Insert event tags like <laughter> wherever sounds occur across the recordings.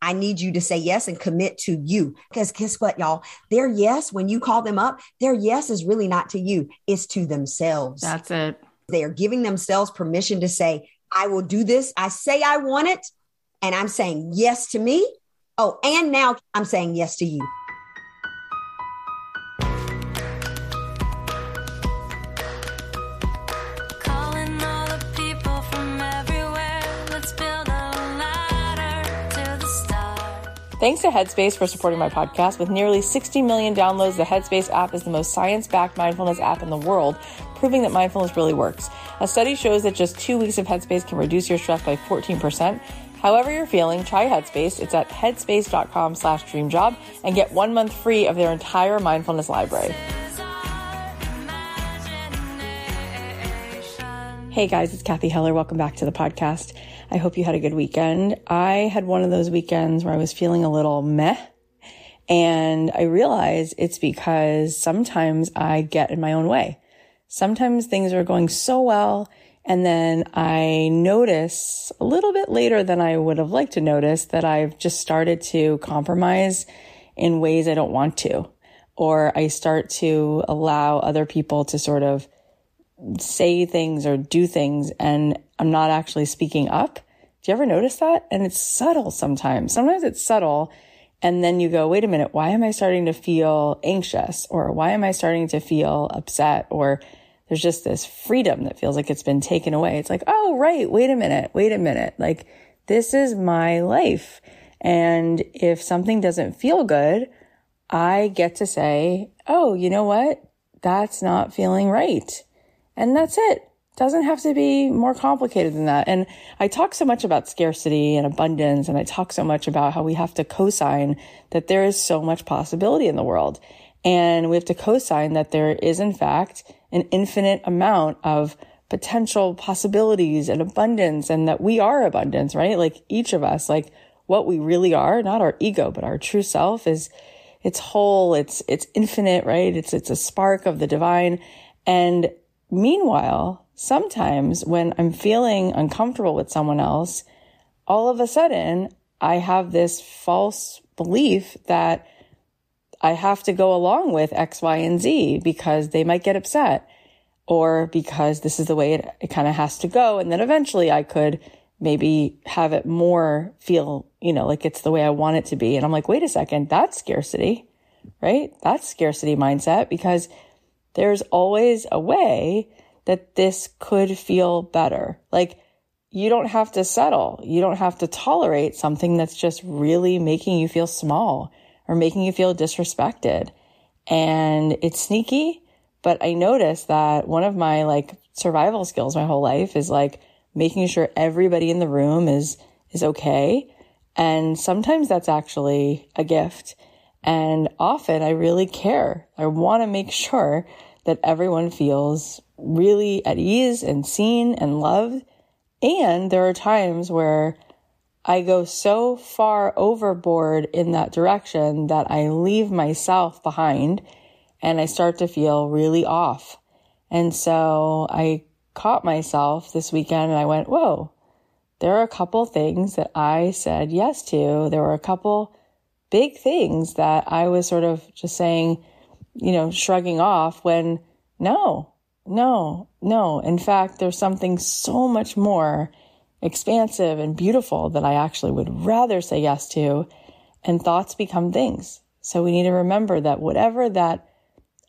I need you to say yes and commit to you. Because guess what, y'all? Their yes, when you call them up, their yes is really not to you, it's to themselves. That's it. They are giving themselves permission to say, I will do this. I say I want it, and I'm saying yes to me. Oh, and now I'm saying yes to you. Thanks to Headspace for supporting my podcast. With nearly 60 million downloads, the Headspace app is the most science backed mindfulness app in the world, proving that mindfulness really works. A study shows that just two weeks of Headspace can reduce your stress by 14%. However you're feeling, try Headspace. It's at headspace.com slash dreamjob and get one month free of their entire mindfulness library. Hey guys, it's Kathy Heller. Welcome back to the podcast. I hope you had a good weekend. I had one of those weekends where I was feeling a little meh. And I realize it's because sometimes I get in my own way. Sometimes things are going so well. And then I notice a little bit later than I would have liked to notice that I've just started to compromise in ways I don't want to. Or I start to allow other people to sort of say things or do things and I'm not actually speaking up. Do you ever notice that? And it's subtle sometimes. Sometimes it's subtle. And then you go, wait a minute, why am I starting to feel anxious? Or why am I starting to feel upset? Or there's just this freedom that feels like it's been taken away. It's like, oh, right. Wait a minute. Wait a minute. Like this is my life. And if something doesn't feel good, I get to say, oh, you know what? That's not feeling right. And that's it. Doesn't have to be more complicated than that. And I talk so much about scarcity and abundance, and I talk so much about how we have to co-sign that there is so much possibility in the world. And we have to co-sign that there is, in fact, an infinite amount of potential possibilities and abundance and that we are abundance, right? Like each of us, like what we really are, not our ego, but our true self is, it's whole, it's, it's infinite, right? It's, it's a spark of the divine. And Meanwhile, sometimes when I'm feeling uncomfortable with someone else, all of a sudden I have this false belief that I have to go along with X, Y, and Z because they might get upset or because this is the way it, it kind of has to go. And then eventually I could maybe have it more feel, you know, like it's the way I want it to be. And I'm like, wait a second, that's scarcity, right? That's scarcity mindset because there's always a way that this could feel better. Like you don't have to settle. You don't have to tolerate something that's just really making you feel small or making you feel disrespected. And it's sneaky, but I noticed that one of my like survival skills my whole life is like making sure everybody in the room is, is okay. And sometimes that's actually a gift. And often I really care. I want to make sure that everyone feels really at ease and seen and loved and there are times where I go so far overboard in that direction that I leave myself behind and I start to feel really off. And so I caught myself this weekend and I went, whoa, there are a couple things that I said yes to. There were a couple big things that I was sort of just saying, you know, shrugging off when no, no, no. In fact, there's something so much more expansive and beautiful that I actually would rather say yes to. And thoughts become things. So we need to remember that whatever that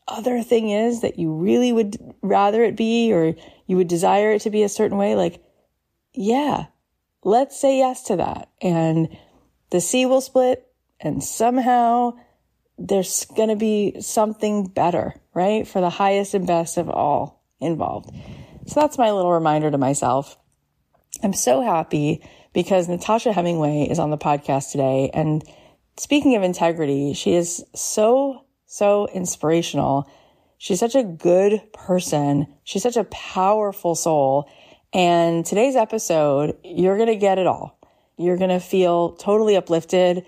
other thing is that you really would rather it be or you would desire it to be a certain way, like, yeah, let's say yes to that. And the sea will split and somehow there's going to be something better, right? For the highest and best of all involved. So that's my little reminder to myself. I'm so happy because Natasha Hemingway is on the podcast today. And speaking of integrity, she is so, so inspirational. She's such a good person. She's such a powerful soul. And today's episode, you're going to get it all. You're going to feel totally uplifted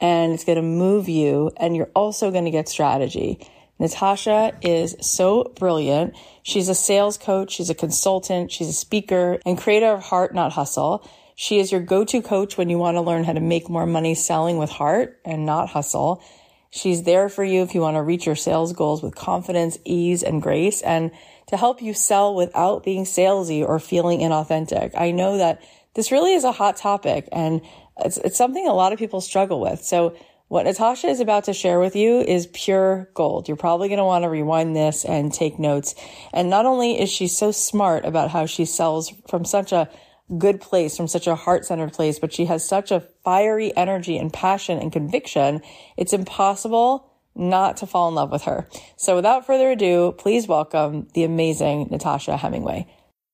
and it's going to move you and you're also going to get strategy. Natasha is so brilliant. She's a sales coach. She's a consultant. She's a speaker and creator of Heart Not Hustle. She is your go-to coach when you want to learn how to make more money selling with heart and not hustle. She's there for you if you want to reach your sales goals with confidence, ease, and grace and to help you sell without being salesy or feeling inauthentic. I know that this really is a hot topic and it's, it's something a lot of people struggle with. So what Natasha is about to share with you is pure gold. You're probably going to want to rewind this and take notes. And not only is she so smart about how she sells from such a good place, from such a heart centered place, but she has such a fiery energy and passion and conviction. It's impossible not to fall in love with her. So without further ado, please welcome the amazing Natasha Hemingway.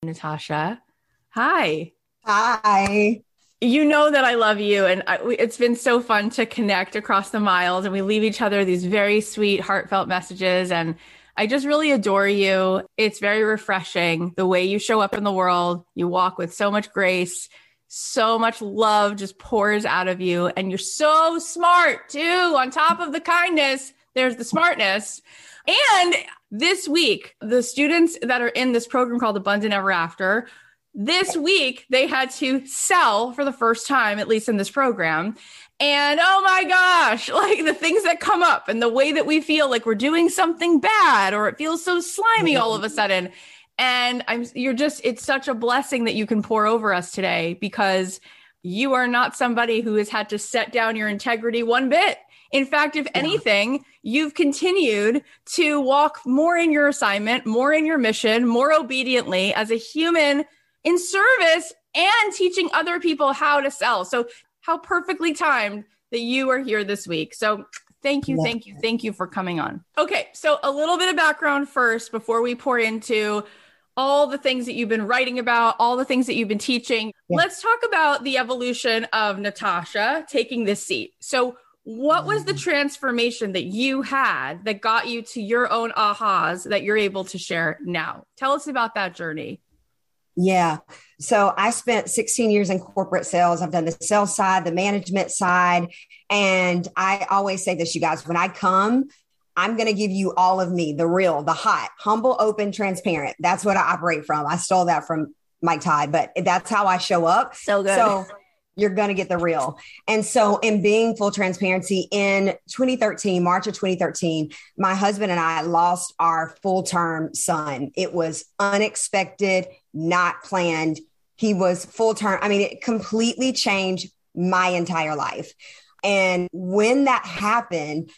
Natasha, hi. Hi you know that I love you, and I, it's been so fun to connect across the miles, and we leave each other these very sweet, heartfelt messages. And I just really adore you. It's very refreshing the way you show up in the world. You walk with so much grace, so much love just pours out of you, and you're so smart too. On top of the kindness, there's the smartness. And this week, the students that are in this program called Abundant Ever After this week, they had to sell for the first time, at least in this program. And oh my gosh, <laughs> like the things that come up and the way that we feel like we're doing something bad or it feels so slimy all of a sudden. And I'm you're just it's such a blessing that you can pour over us today because you are not somebody who has had to set down your integrity one bit. In fact, if anything, you've continued to walk more in your assignment, more in your mission, more obediently as a human in service and teaching other people how to sell. So, how perfectly timed that you are here this week. So, thank you, thank you, thank you for coming on. Okay, so a little bit of background first before we pour into all the things that you've been writing about, all the things that you've been teaching. Yeah. Let's talk about the evolution of Natasha taking this seat. So, what was the transformation that you had that got you to your own ahas that you're able to share now? Tell us about that journey. Yeah. So I spent 16 years in corporate sales. I've done the sales side, the management side. And I always say this, you guys, when I come, I'm going to give you all of me, the real, the hot, humble, open, transparent. That's what I operate from. I stole that from Mike Todd, but that's how I show up. So good. So you're going to get the real. And so, in being full transparency, in 2013, March of 2013, my husband and I lost our full term son. It was unexpected, not planned. He was full term. I mean, it completely changed my entire life. And when that happened,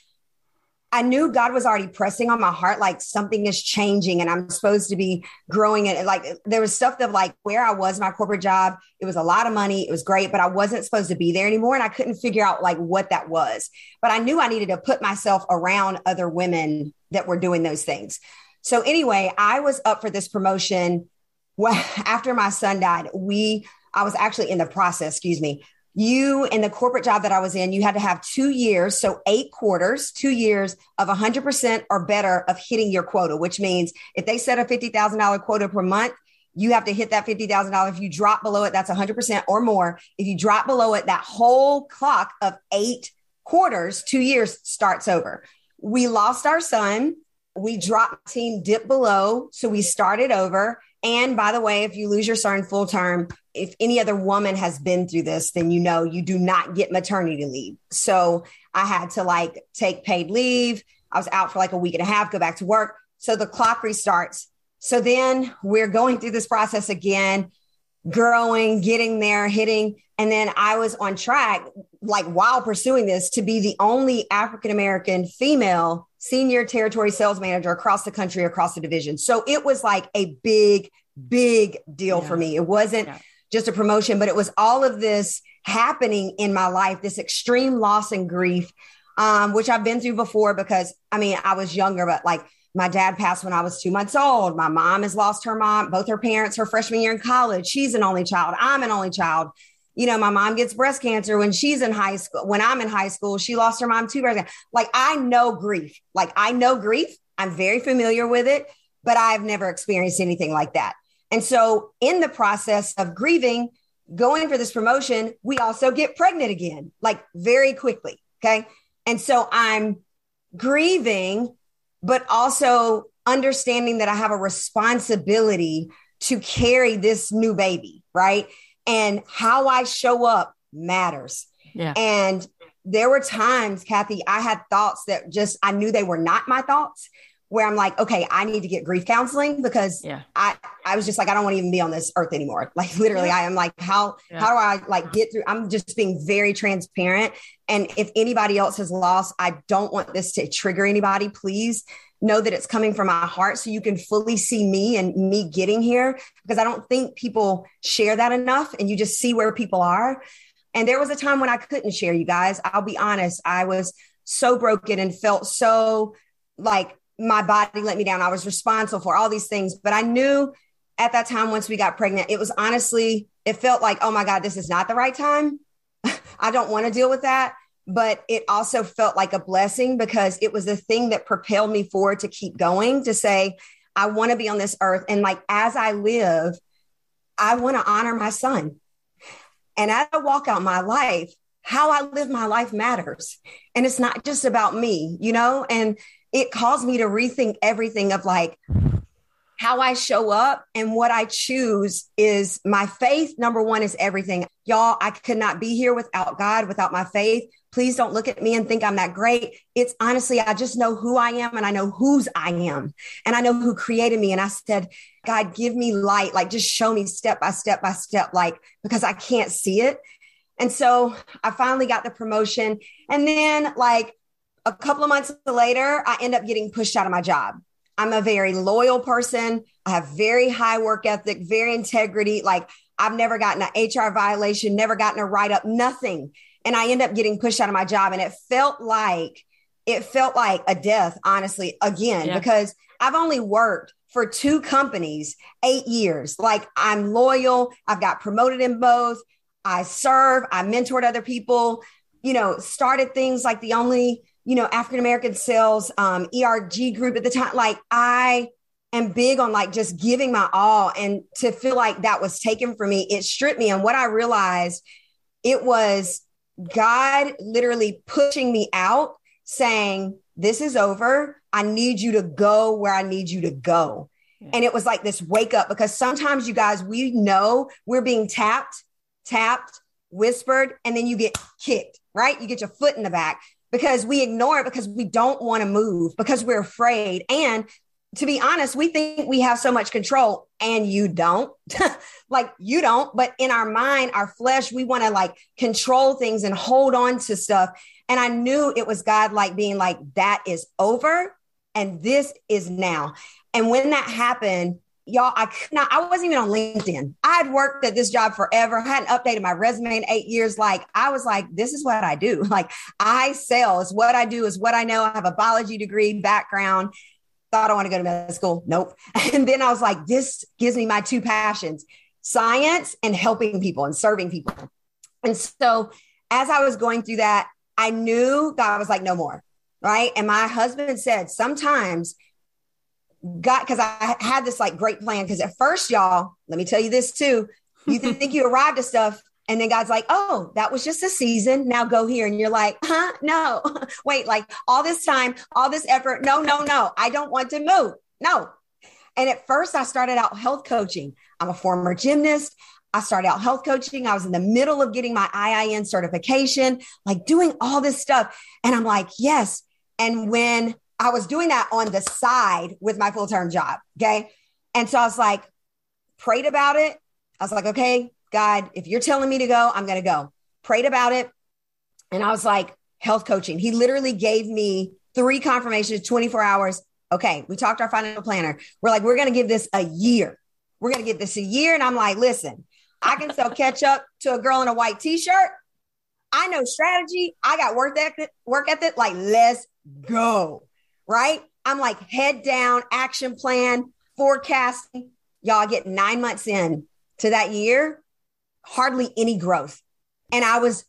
I knew God was already pressing on my heart, like something is changing and I'm supposed to be growing. it. like there was stuff that, like, where I was, my corporate job, it was a lot of money, it was great, but I wasn't supposed to be there anymore. And I couldn't figure out like what that was. But I knew I needed to put myself around other women that were doing those things. So, anyway, I was up for this promotion. Well, <laughs> after my son died, we, I was actually in the process, excuse me, you in the corporate job that I was in, you had to have two years, so eight quarters, two years of 100% or better of hitting your quota, which means if they set a $50,000 quota per month, you have to hit that $50,000. If you drop below it, that's 100% or more. If you drop below it, that whole clock of eight quarters, two years starts over. We lost our son. We dropped team dip below. So we started over. And by the way, if you lose your son full term, if any other woman has been through this, then you know you do not get maternity leave. So I had to like take paid leave. I was out for like a week and a half, go back to work. So the clock restarts. So then we're going through this process again, growing, getting there, hitting. And then I was on track, like while pursuing this, to be the only African American female senior territory sales manager across the country, across the division. So it was like a big, big deal yeah. for me. It wasn't. Yeah just a promotion, but it was all of this happening in my life, this extreme loss and grief, um, which I've been through before because I mean, I was younger, but like my dad passed when I was two months old. My mom has lost her mom, both her parents, her freshman year in college. She's an only child. I'm an only child. You know, my mom gets breast cancer when she's in high school. When I'm in high school, she lost her mom too. Like I know grief. Like I know grief. I'm very familiar with it, but I've never experienced anything like that. And so, in the process of grieving, going for this promotion, we also get pregnant again, like very quickly. Okay. And so I'm grieving, but also understanding that I have a responsibility to carry this new baby, right? And how I show up matters. Yeah. And there were times, Kathy, I had thoughts that just I knew they were not my thoughts where I'm like, okay, I need to get grief counseling because yeah. I, I was just like, I don't want to even be on this earth anymore. <laughs> Like literally, yeah. I am like, how, yeah. how do I like get through? I'm just being very transparent. And if anybody else has lost, I don't want this to trigger anybody. Please know that it's coming from my heart so you can fully see me and me getting here because I don't think people share that enough and you just see where people are. And there was a time when I couldn't share you guys. I'll be honest. I was so broken and felt so like my body let me down. I was responsible for all these things, but I knew at that time once we got pregnant, it was honestly, it felt like, oh my God, this is not the right time. <laughs> I don't want to deal with that. But it also felt like a blessing because it was the thing that propelled me forward to keep going, to say, I want to be on this earth. And like, as I live, I want to honor my son. And as I walk out my life, how I live my life matters. And it's not just about me, you know? And it caused me to rethink everything of like how I show up and what I choose is my faith. Number one is everything. Y'all, I could not be here without God, without my faith. Please don't look at me and think I'm that great. It's honestly, I just know who I am and I know whose I am. And I know who created me. And I said, God, give me light. Like, just show me step by step by step, like, because I can't see it. And so I finally got the promotion. And then, like, a couple of months later, I end up getting pushed out of my job. I'm a very loyal person. I have very high work ethic, very integrity. Like I've never gotten an HR violation, never gotten a write up, nothing. And I end up getting pushed out of my job. And it felt like, it felt like a death, honestly, again, yeah. because I've only worked for two companies eight years. Like I'm loyal. I've got promoted in both. I serve. I mentored other people, you know, started things like the only you know, African American sales, um, ERG group at the time. Like I am big on like just giving my all and to feel like that was taken from me, it stripped me. And what I realized it was God literally pushing me out saying, this is over. I need you to go where I need you to go. And it was like this wake up because sometimes you guys, we know we're being tapped, tapped, whispered, and then you get kicked, right? You get your foot in the back because we ignore it because we don't want to move because we're afraid. And to be honest, we think we have so much control and you don't. <laughs> like you don't, but in our mind, our flesh, we want to like control things and hold on to stuff. And I knew it was God like being like, that is over and this is now. And when that happened, y'all, I could not, I wasn't even on LinkedIn. I had worked at this job forever, I hadn't updated my resume in eight years. Like, I was like, this is what I do. <laughs> Like, I sell is what I do, is what I know. I have a biology degree background. Thought I want to go to med school. Nope. <laughs> And then I was like, this gives me my two passions science and helping people and serving people. And so as I was going through that, I knew God was like, no more. Right. And my husband said, sometimes God, because I had this like great plan. Because at first, y'all, let me tell you this too. You think you arrived at stuff, and then God's like, oh, that was just a season. Now go here. And you're like, huh? No, <laughs> wait, like all this time, all this effort. No, no, no. I don't want to move. No. And at first, I started out health coaching. I'm a former gymnast. I started out health coaching. I was in the middle of getting my IIN certification, like doing all this stuff. And I'm like, yes. And when I was doing that on the side with my full time job. Okay. And so I was like, prayed about it. I was like, okay, God, if you're telling me to go, I'm going to go. Prayed about it. And I was like, health coaching. He literally gave me three confirmations, 24 hours. Okay. We talked to our financial planner. We're like, we're going to give this a year. We're going to give this a year. And I'm like, listen, I can sell ketchup to a girl in a white t shirt. I know strategy. I got work ethic, work ethic. Like, let's go right? I'm like head down, action plan, forecasting. Y'all get nine months in to that year, hardly any growth. And I was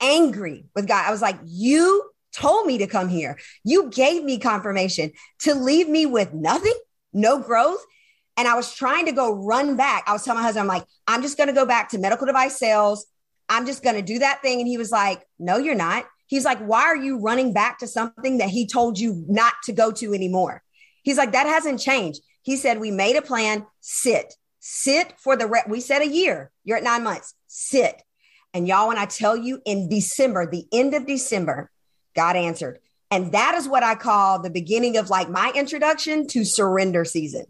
angry with God. I was like, You told me to come here. You gave me confirmation to leave me with nothing, no growth. And I was trying to go run back. I was telling my husband, I'm like, I'm just going to go back to medical device sales. I'm just going to do that thing. And he was like, No, you're not. He's like, why are you running back to something that he told you not to go to anymore? He's like, that hasn't changed. He said, we made a plan, sit, sit for the, re- we said a year, you're at nine months, sit. And y'all, when I tell you in December, the end of December, God answered. And that is what I call the beginning of like my introduction to surrender season.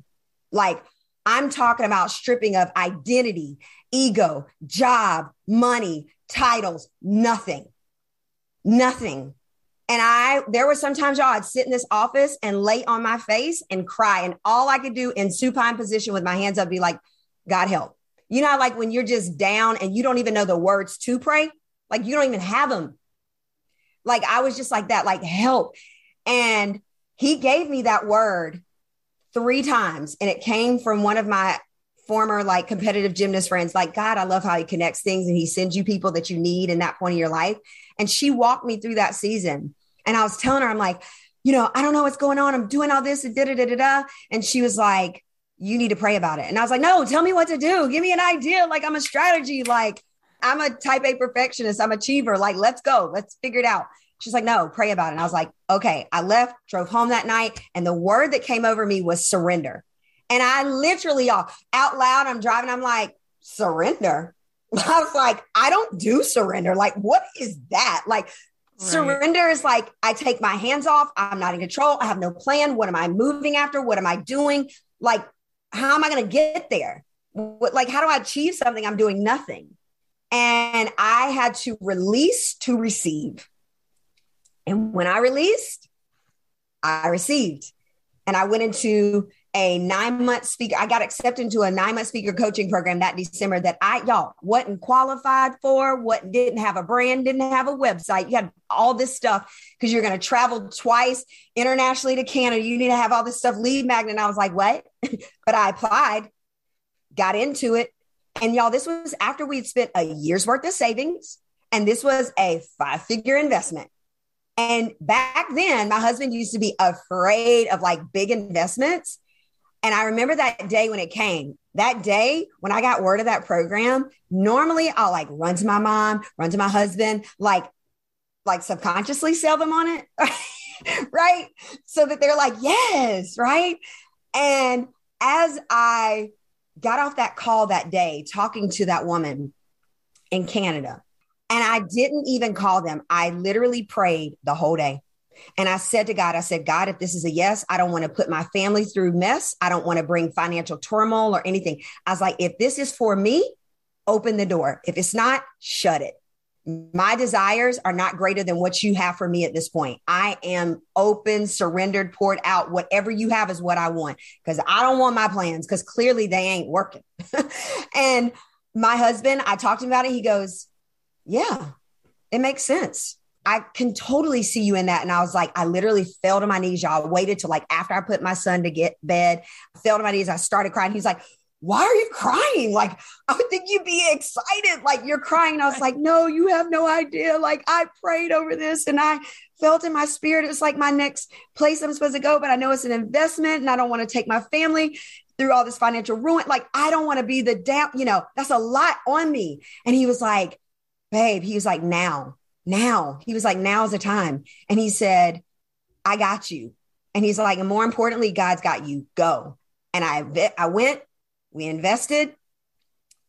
Like I'm talking about stripping of identity, ego, job, money, titles, nothing nothing. And I, there were sometimes y'all, I'd sit in this office and lay on my face and cry. And all I could do in supine position with my hands up, be like, God help. You know, like when you're just down and you don't even know the words to pray, like you don't even have them. Like I was just like that, like help. And he gave me that word three times. And it came from one of my former like competitive gymnast friends like god i love how he connects things and he sends you people that you need in that point of your life and she walked me through that season. And i was telling her i'm like you know i don't know what's going on. I'm doing all this and da da da da da. And she was like you need to pray about it. And i was like no tell me what to do. Give me an idea. Like i'm a strategy. Like i'm a type a perfectionist. I'm a achiever. Like let's go. Let's figure it out. She's like no pray about it. And i was like okay. I left drove home that night and the word that came over me was surrender. And I literally, y'all, out loud, I'm driving, I'm like, surrender. <laughs> I was like, I don't do surrender. Like, what is that? Like, Right. Surrender is like I take my hands off. I'm not in control. I have no plan. What am I moving after? What am I doing? Like, how am I going to get there? What, like, how do I achieve something? I'm doing nothing. And I had to release to receive. And when I released, I received. And I went into a nine month speaker. I got accepted into a nine month speaker coaching program that December that I, y'all, wasn't qualified for, what didn't have a brand, didn't have a website. You had all this stuff because you're going to travel twice internationally to Canada. You need to have all this stuff, lead magnet. And I was like, what? <laughs> but I applied, got into it. And y'all, this was after we'd spent a year's worth of savings. And this was a five figure investment. And back then, my husband used to be afraid of like big investments. And I remember that day when it came. That day when I got word of that program, normally I'll like run to my mom, run to my husband, like like subconsciously sell them on it. <laughs> right? So that they're like, "Yes," right? And as I got off that call that day talking to that woman in Canada, And I didn't even call them. I literally prayed the whole day. And I said to God, I said, God, if this is a yes, I don't want to put my family through mess. I don't want to bring financial turmoil or anything. I was like, if this is for me, open the door. If it's not, shut it. My desires are not greater than what you have for me at this point. I am open, surrendered, poured out. Whatever you have is what I want because I don't want my plans because clearly they ain't working. <laughs> and my husband, I talked to him about it. He goes, Yeah, it makes sense. I can totally see you in that. And I was like, I literally fell to my knees, y'all. Waited till like after I put my son to get bed, I fell to my knees. I started crying. He's like, why are you crying? Like, <laughs> I would think you'd be excited. Like, you're crying. And I was like, no, you have no idea. Like, I prayed over this and I felt in my spirit. It's like my next place I'm supposed to go, but I know it's an investment and I don't want to take my family through all this financial ruin. Like, I don't want to be the down, you know, that's a lot on me. And he was like, babe, he was like, now, now. He was like, now's the time. And he said, I got you. And he's like, and more importantly, God's got you. Go. And I, I went, we invested,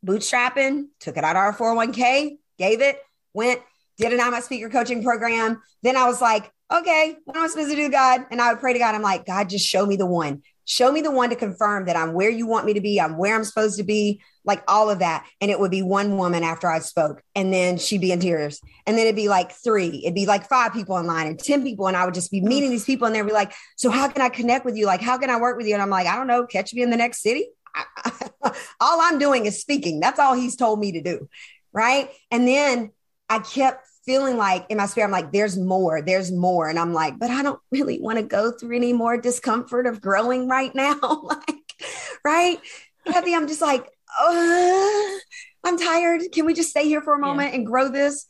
bootstrapping, took it out of our 401k, gave it, went, did on my speaker coaching program. Then I was like, okay, what am I supposed to do, God? And I would pray to God. I'm like, God, just show me the one. Show me the one to confirm that I'm where you want me to be. I'm where I'm supposed to be, like all of that. And it would be one woman after I spoke, and then she'd be in tears. And then it'd be like three, it'd be like five people online and 10 people. And I would just be meeting these people, and they'd be like, So, how can I connect with you? Like, how can I work with you? And I'm like, I don't know, catch me in the next city. <laughs> all I'm doing is speaking. That's all he's told me to do. Right. And then I kept feeling like in my spirit, I'm like, there's more, there's more. And I'm like, but I don't really want to go through any more discomfort of growing right now. <laughs> like, right. Kathy, I'm just like, oh, I'm tired. Can we just stay here for a moment yeah. and grow this?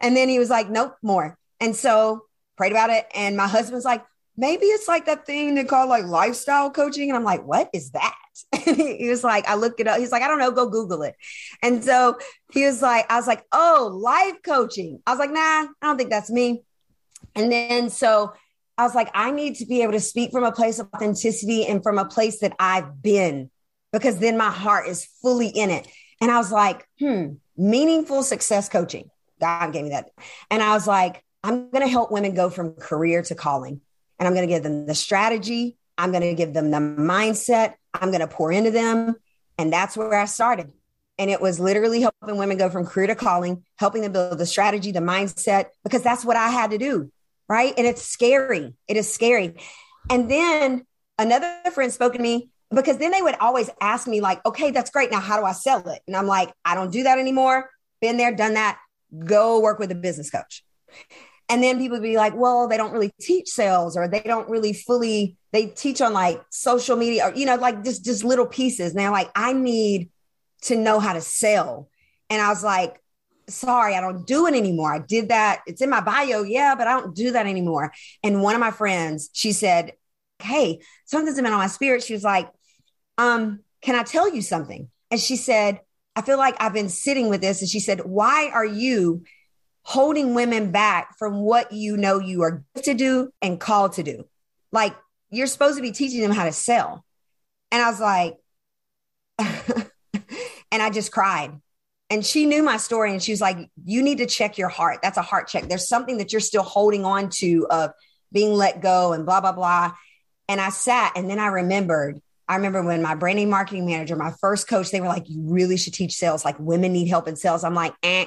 And then he was like, nope, more. And so prayed about it. And my husband's like, maybe it's like that thing they call like lifestyle coaching. And I'm like, what is that? <laughs> He was like, I looked it up. He's like, I don't know, go Google it. And so he was like, I was like, oh, life coaching. I was like, nah, I don't think that's me. And then so I was like, I need to be able to speak from a place of authenticity and from a place that I've been, because then my heart is fully in it. And I was like, hmm, meaningful success coaching. God gave me that. And I was like, I'm going to help women go from career to calling. And I'm going to give them the strategy. I'm going to give them the mindset. I'm going to pour into them. And that's where I started. And it was literally helping women go from career to calling, helping them build the strategy, the mindset, because that's what I had to do. Right. And it's scary. It is scary. And then another friend spoke to me because then they would always ask me, like, okay, that's great. Now, how do I sell it? And I'm like, I don't do that anymore. Been there, done that. Go work with a business coach. And then people would be like, well, they don't really teach sales or they don't really fully, they teach on like social media or, you know, like just, just little pieces. They're like, I need to know how to sell. And I was like, sorry, I don't do it anymore. I did that. It's in my bio. Yeah, but I don't do that anymore. And one of my friends, she said, Hey, something's been on my spirit. She was like, um, can I tell you something? And she said, I feel like I've been sitting with this. And she said, why are you holding women back from what you know you are to do and called to do. Like you're supposed to be teaching them how to sell. And I was like, <laughs> and I just cried. And she knew my story and she was like, You need to check your heart. That's a heart check. There's something that you're still holding on to of being let go and blah, blah, blah. And I sat and then I remembered. I remember when my branding marketing manager, my first coach, they were like, You really should teach sales. Like women need help in sales. I'm like, eh,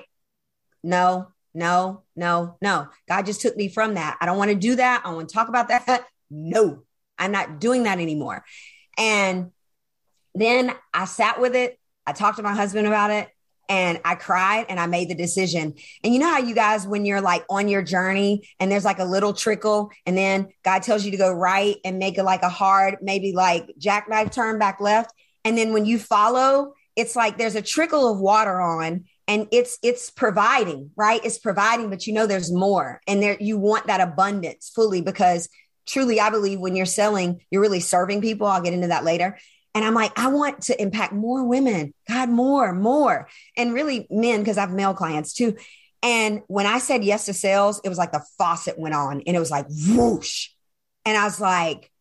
no, no, no, no. God just took me from that. I don't want to do that. I want to talk about that. <laughs> No, I'm not doing that anymore. And then I sat with it. I talked to my husband about it and I cried and I made the decision. And you know how you guys, when you're like on your journey and there's like a little trickle, and then God tells you to go right and make it like a hard, maybe like jackknife turn back left. And then when you follow, it's like there's a trickle of water on and it's it's providing right? It's providing but you know there's more and there you want that abundance fully because truly i believe when you're selling you're really serving people. I'll get into that later. And i'm like i want to impact more women. God more more. And really men because i have male clients too. And when i said yes to sales it was like the faucet went on and it was like whoosh. And i was like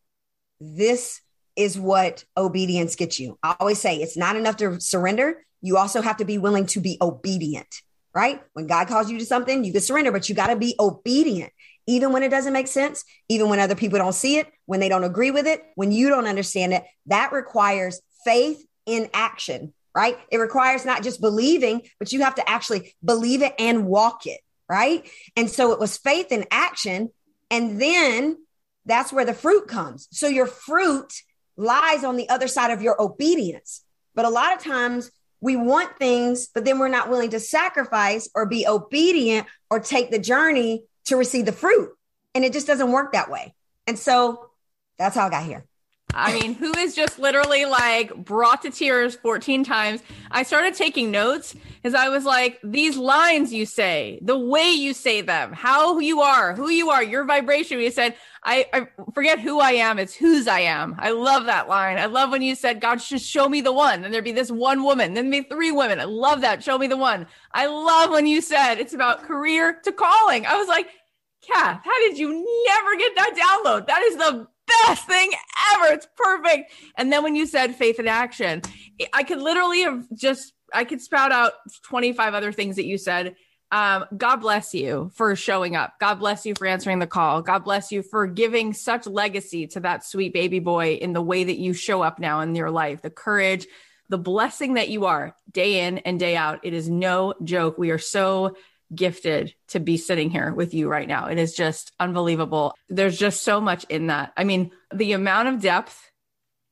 this is what obedience gets you. I always say it's not enough to surrender you also have to be willing to be obedient. right? When God calls you to something, you can surrender, but you got to be obedient, even when it doesn't make sense, even when other people don't see it, when they don't agree with it, when you don't understand it. That requires faith in action, right? It requires not just believing, but you have to actually believe it and walk it, right? And so it was faith in action. And then that's where the fruit comes. So your fruit lies on the other side of your obedience. But a lot of times we want things, but then we're not willing to sacrifice or be obedient or take the journey to receive the fruit. And it just doesn't work that way. And so that's how I got here. I mean, who is just literally like brought to tears 14 times. I started taking notes as I was like, these lines you say, the way you say them, how you are, who you are, your vibration. You said, I, I forget who I am. It's whose I am. I love that line. I love when you said, God, just show me the one. And there'd be this one woman, then be three women. I love that. Show me the one. I love when you said it's about career to calling. I was like, Kath, how did you never get that download? That is the best thing ever. It's perfect. And then when you said faith in action, I could literally have just, I could spout out 25 other things that you said. Um, God bless you for showing up. God bless you for answering the call. God bless you for giving such legacy to that sweet baby boy in the way that you show up now in your life, the courage, the blessing that you are day in and day out. It is no joke. We are so gifted to be sitting here with you right now. It is just unbelievable. There's just so much in that. I mean, the amount of depth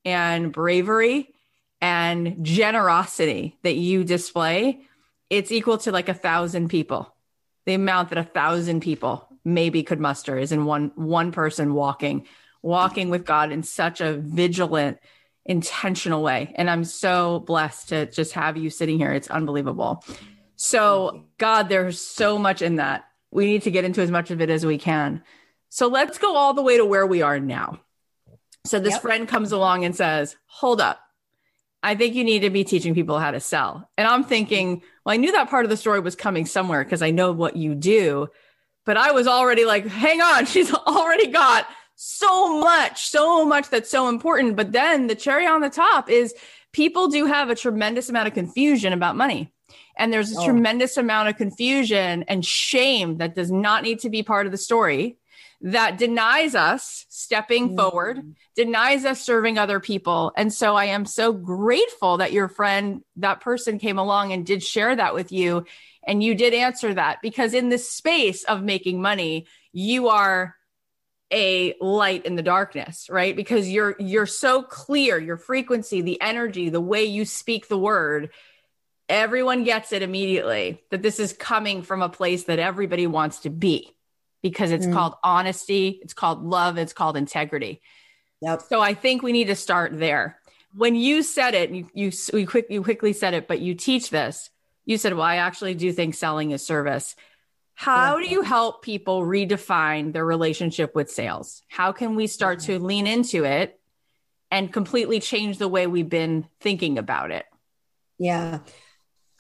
and bravery and generosity that you display, it's equal to like a thousand people. The amount that a thousand people maybe could muster is in one one person walking, walking with God in such a vigilant, intentional way. And I'm so blessed to just have you sitting here. It's unbelievable. So, God, there's so much in that. We need to get into as much of it as we can. So, let's go all the way to where we are now. So, this yep. friend comes along and says, Hold up. I think you need to be teaching people how to sell. And I'm thinking, well, I knew that part of the story was coming somewhere because I know what you do. But I was already like, hang on, <laughs> she's already got so much, so much that's so important. But then the cherry on the top is people do have a tremendous amount of confusion about money. And there's a oh. tremendous amount of confusion and shame that does not need to be part of the story that denies us stepping mm-hmm. forward, denies us serving other people. And so I am so grateful that your friend, that person came along and did share that with you. And you did answer that because in this space of making money, you are a light in the darkness right because you're you're so clear your frequency the energy the way you speak the word everyone gets it immediately that this is coming from a place that everybody wants to be because it's mm. called honesty, it's called love, it's called integrity. Yep. So I think we need to start there. When you said it, you you you, quick, you quickly said it, but you teach this. You said, "Well, I actually do think selling is service." How yeah. do you help people redefine their relationship with sales? How can we start to lean into it and completely change the way we've been thinking about it? Yeah.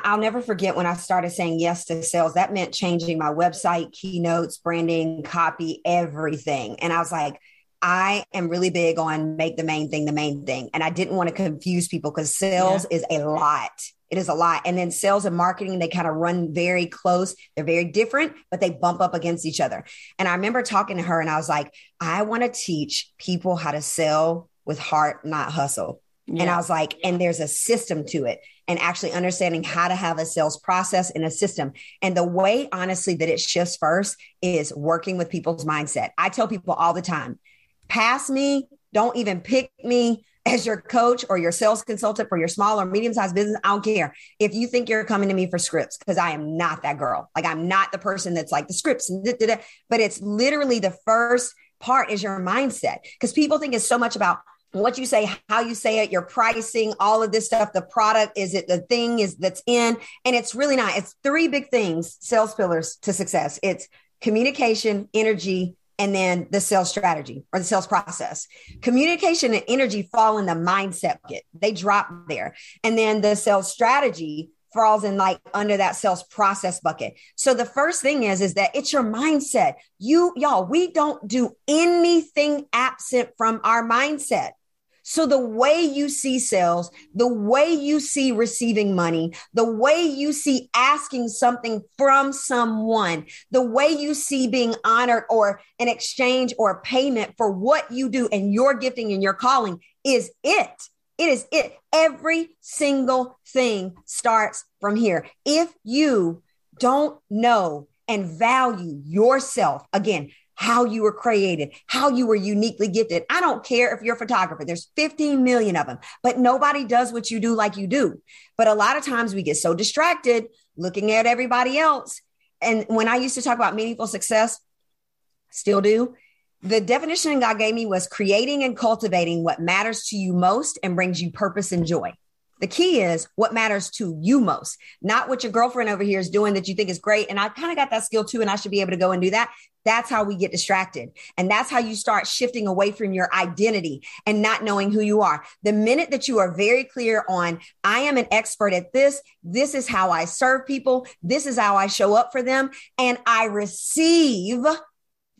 I'll never forget when I started saying yes to sales. That meant changing my website, keynotes, branding, copy, everything. And I was like, I am really big on make the main thing the main thing. And I didn't want to confuse people because sales yeah. is a lot. It is a lot. And then sales and marketing, they kind of run very close. They're very different, but they bump up against each other. And I remember talking to her and I was like, I want to teach people how to sell with heart, not hustle. Yeah. And I was like, and there's a system to it and actually understanding how to have a sales process in a system. And the way, honestly, that it shifts first is working with people's mindset. I tell people all the time pass me, don't even pick me as your coach or your sales consultant for your small or medium sized business. I don't care if you think you're coming to me for scripts because I am not that girl. Like I'm not the person that's like the scripts, but it's literally the first part is your mindset because people think it's so much about what you say, how you say it, your pricing, all of this stuff, the product, is it the thing is that's in? And it's really not. It's three big things, sales pillars to success. It's communication, energy, and then the sales strategy or the sales process. Communication and energy fall in the mindset bucket. They drop there. And then the sales strategy falls in like under that sales process bucket. So the first thing is is that it's your mindset. You y'all, we don't do anything absent from our mindset. So the way you see sales, the way you see receiving money, the way you see asking something from someone, the way you see being honored or an exchange or payment for what you do and your gifting and your calling is it. It is it. Every single thing starts from here. If you don't know and value yourself, again, how you were created, how you were uniquely gifted. I don't care if you're a photographer, there's 15 million of them, but nobody does what you do like you do. But a lot of times we get so distracted looking at everybody else. And when I used to talk about meaningful success, still do, the definition God gave me was creating and cultivating what matters to you most and brings you purpose and joy. The key is what matters to you most, not what your girlfriend over here is doing that you think is great. And I kind of got that skill too, and I should be able to go and do that. That's how we get distracted. And that's how you start shifting away from your identity and not knowing who you are. The minute that you are very clear on, I am an expert at this, this is how I serve people, this is how I show up for them, and I receive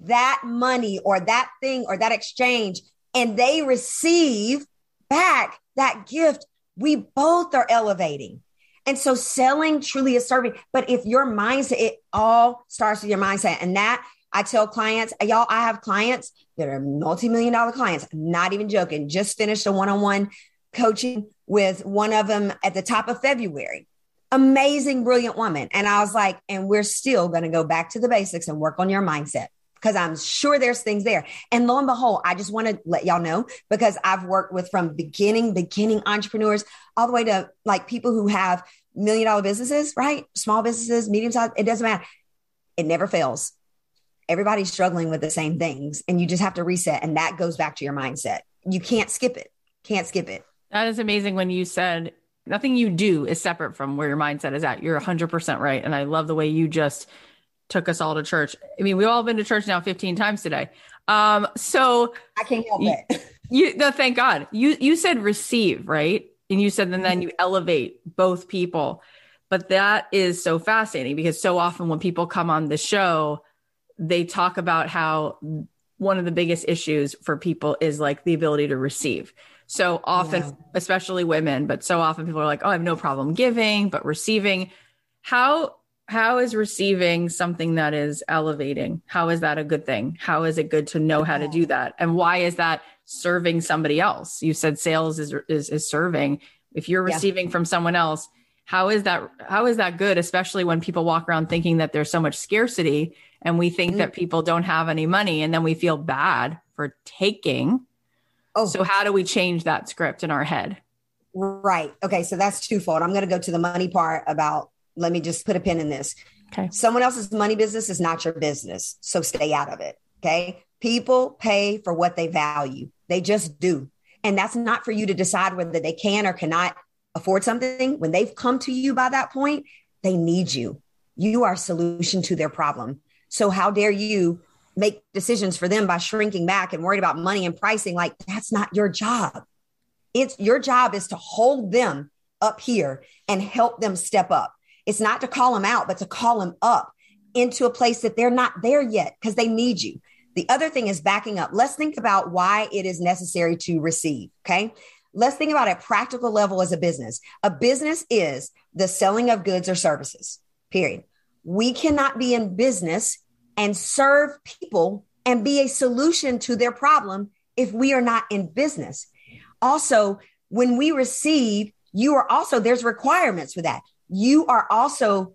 that money or that thing or that exchange, and they receive back that gift we both are elevating. And so selling truly is serving. But if your mindset, it all starts with your mindset. And that I tell clients, y'all, I have clients that are multi-million dollar clients. I'm not even joking. Just finished a one-on-one coaching with one of them at the top of February. Amazing, brilliant woman. And I was like, and we're still going to go back to the basics and work on your mindset because I'm sure there's things there. And lo and behold, I just want to let y'all know because I've worked with from beginning, beginning entrepreneurs all the way to like people who have million dollar businesses, right? Small businesses, medium size, it doesn't matter. It never fails. Everybody's struggling with the same things and you just have to reset. And that goes back to your mindset. You can't skip it. Can't skip it. That is amazing when you said nothing you do is separate from where your mindset is at. You're 100% right. And I love the way you just took us all to church. I mean, we've all been to church now 15 times today. Um, so I can't help you, it. <laughs> You no, thank God. You you said receive, right? And you said and then you elevate both people. But that is so fascinating because so often when people come on the show, they talk about how one of the biggest issues for people is like the ability to receive. So often, yeah. especially women, but so often people are like, oh, I have no problem giving, but receiving. How how is receiving something that is elevating? How is that a good thing? How is it good to know how to do that? And why is that serving somebody else? You said sales is is, is serving. If you're receiving yeah. from someone else how is that how is that good especially when people walk around thinking that there's so much scarcity and we think mm-hmm. that people don't have any money and then we feel bad for taking? Oh. So how do we change that script in our head? Right. Okay. So that's twofold. I'm going to go to the money part about let me just put a pin in this. Okay. Someone else's money business is not your business. So stay out of it. Okay. People pay for what they value, they just do. And that's not for you to decide whether they can or cannot afford something. When they've come to you by that point, they need you. You are a solution to their problem. So how dare you make decisions for them by shrinking back and worried about money and pricing? Like that's not your job. It's your job is to hold them up here and help them step up. It's not to call them out, but to call them up into a place that they're not there yet because they need you. The other thing is backing up. Let's think about why it is necessary to receive. Okay. Let's think about a practical level as a business. A business is the selling of goods or services, period. We cannot be in business and serve people and be a solution to their problem if we are not in business. Also, when we receive, you are also, there's requirements for that you are also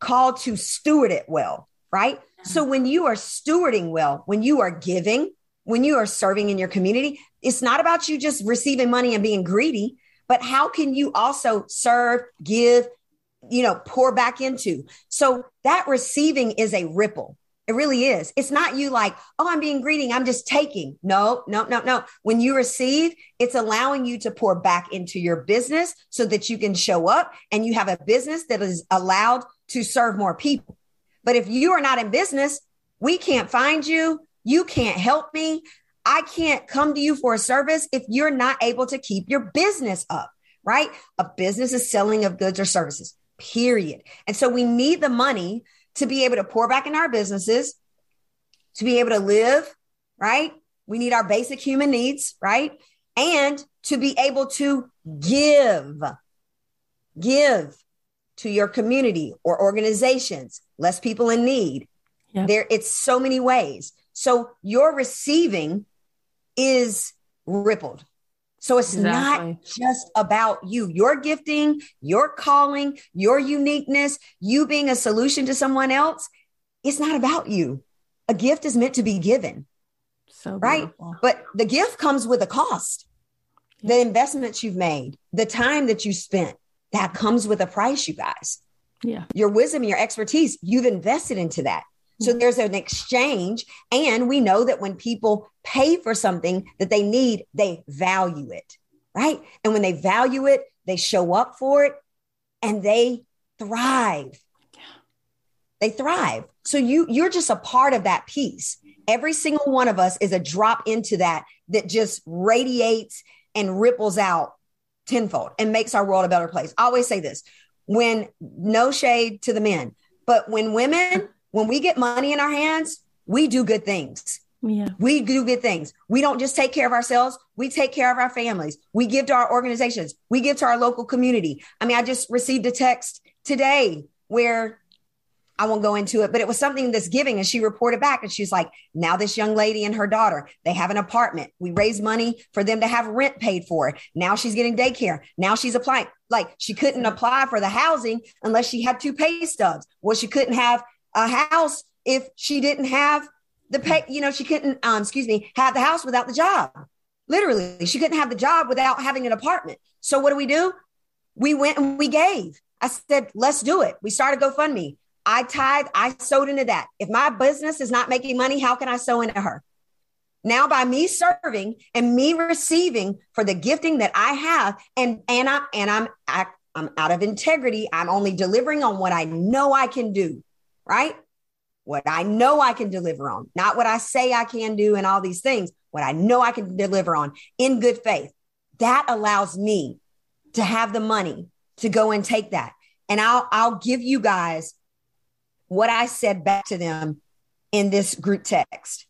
called to steward it well, right? So when you are stewarding well, when you are giving, when you are serving in your community, it's not about you just receiving money and being greedy, but how can you also serve, give, you know, pour back into? So that receiving is a ripple. It really is. It's not you like, oh, I'm being greedy. I'm just taking. No, no, no, no. When you receive, it's allowing you to pour back into your business so that you can show up and you have a business that is allowed to serve more people. But if you are not in business, we can't find you. You can't help me. I can't come to you for a service if you're not able to keep your business up, right? A business is selling of goods or services, period. And so we need the money to be able to pour back in our businesses, to be able to live, right? We need our basic human needs, right? and to be able to give, give to your community or organizations, less people in need. Yep. There, it's so many ways. So your receiving is rippled. So it's exactly. not just about you, your gifting, your calling, your uniqueness, you being a solution to someone else. It's not about you. A gift is meant to be given. So right. But the gift comes with a cost. The investments you've made, the time that you spent, that comes with a price, you guys. Yeah. Your wisdom, your expertise, you've invested into that. So mm-hmm. there's an exchange. And we know that when people pay for something that they need, they value it. Right. And when they value it, they show up for it and they thrive. They thrive. So you you're just a part of that piece. Every single one of us is a drop into that that just radiates and ripples out tenfold and makes our world a better place. I always say this when no shade to the men, but when women, when we get money in our hands, we do good things. Yeah. We do good things. We don't just take care of ourselves, we take care of our families. We give to our organizations, we give to our local community. I mean, I just received a text today where I won't go into it, but it was something that's giving. And she reported back and she's like, now this young lady and her daughter, they have an apartment. We raise money for them to have rent paid for. Now she's getting daycare. Now she's applying. Like she couldn't apply for the housing unless she had two pay stubs. Well, she couldn't have a house if she didn't have the pay, you know, she couldn't, um, excuse me, have the house without the job. Literally, she couldn't have the job without having an apartment. So what do we do? We went and we gave. I said, let's do it. We started GoFundMe. I tithe, I sowed into that. If my business is not making money, how can I sow into her? Now, by me serving and me receiving for the gifting that I have, and and I and I'm I, I'm out of integrity. I'm only delivering on what I know I can do, right? What I know I can deliver on, not what I say I can do, and all these things. What I know I can deliver on in good faith. That allows me to have the money to go and take that. And I'll I'll give you guys what I said back to them in this group text.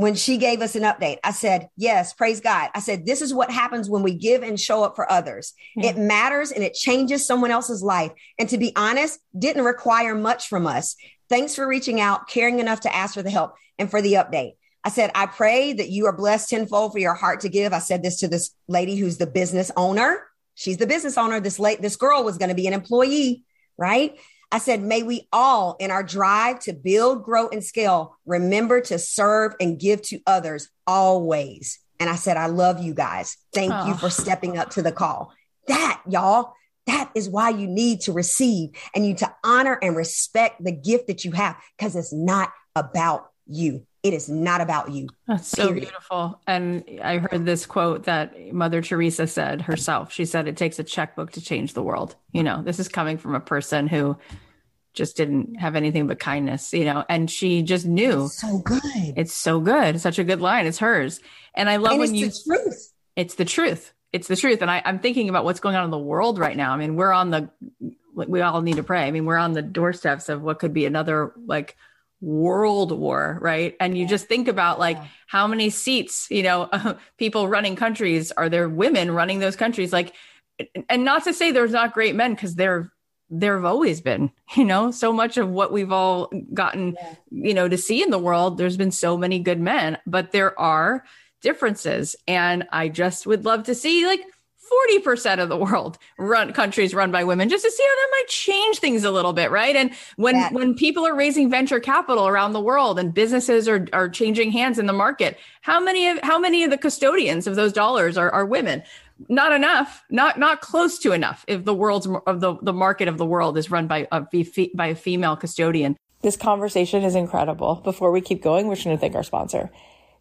When she gave us an update, I said, Yes, praise God. I said, This is what happens when we give and show up for others. Mm-hmm. It matters and it changes someone else's life. And to be honest, didn't require much from us. Thanks for reaching out, caring enough to ask for the help and for the update. I said, I pray that you are blessed tenfold for your heart to give. I said this to this lady who's the business owner. She's the business owner. This late, this girl was going to be an employee, right? I said, may we all, in our drive to build, grow, and scale, remember to serve and give to others always. And I said, I love you guys. Thank oh. you for stepping up to the call. That, y'all, that is why you need to receive and you to honor and respect the gift that you have because it's not about you. It is not about you. That's so beautiful. And I heard this quote that Mother Teresa said herself. She said, It takes a checkbook to change the world. You know, this is coming from a person who just didn't have anything but kindness, you know, and she just knew. It's so good. It's so good. It's such a good line. It's hers. And I love and when you. It's the truth. It's the truth. It's the truth. And I, I'm thinking about what's going on in the world right now. I mean, we're on the, we all need to pray. I mean, we're on the doorsteps of what could be another like world war, right? And you just think about like yeah. how many seats, you know, uh, <laughs> people running countries are there women running those countries like and not to say there's not great men because there there have always been, <laughs> you know, so much of what we've all gotten, yeah. you know, to see in the world, there's been so many good men, but there are differences and I just would love to see like 40% of the world run countries run by women just to see how that might change things a little bit right? And when yeah. when people are raising venture capital around the world and businesses are are changing hands in the market how many of how many of the custodians of those dollars are, are women? Not enough not not close to enough if the world's of the the market of the world is run by a by a female custodian. This conversation is incredible. Before we keep going we're going to thank our sponsor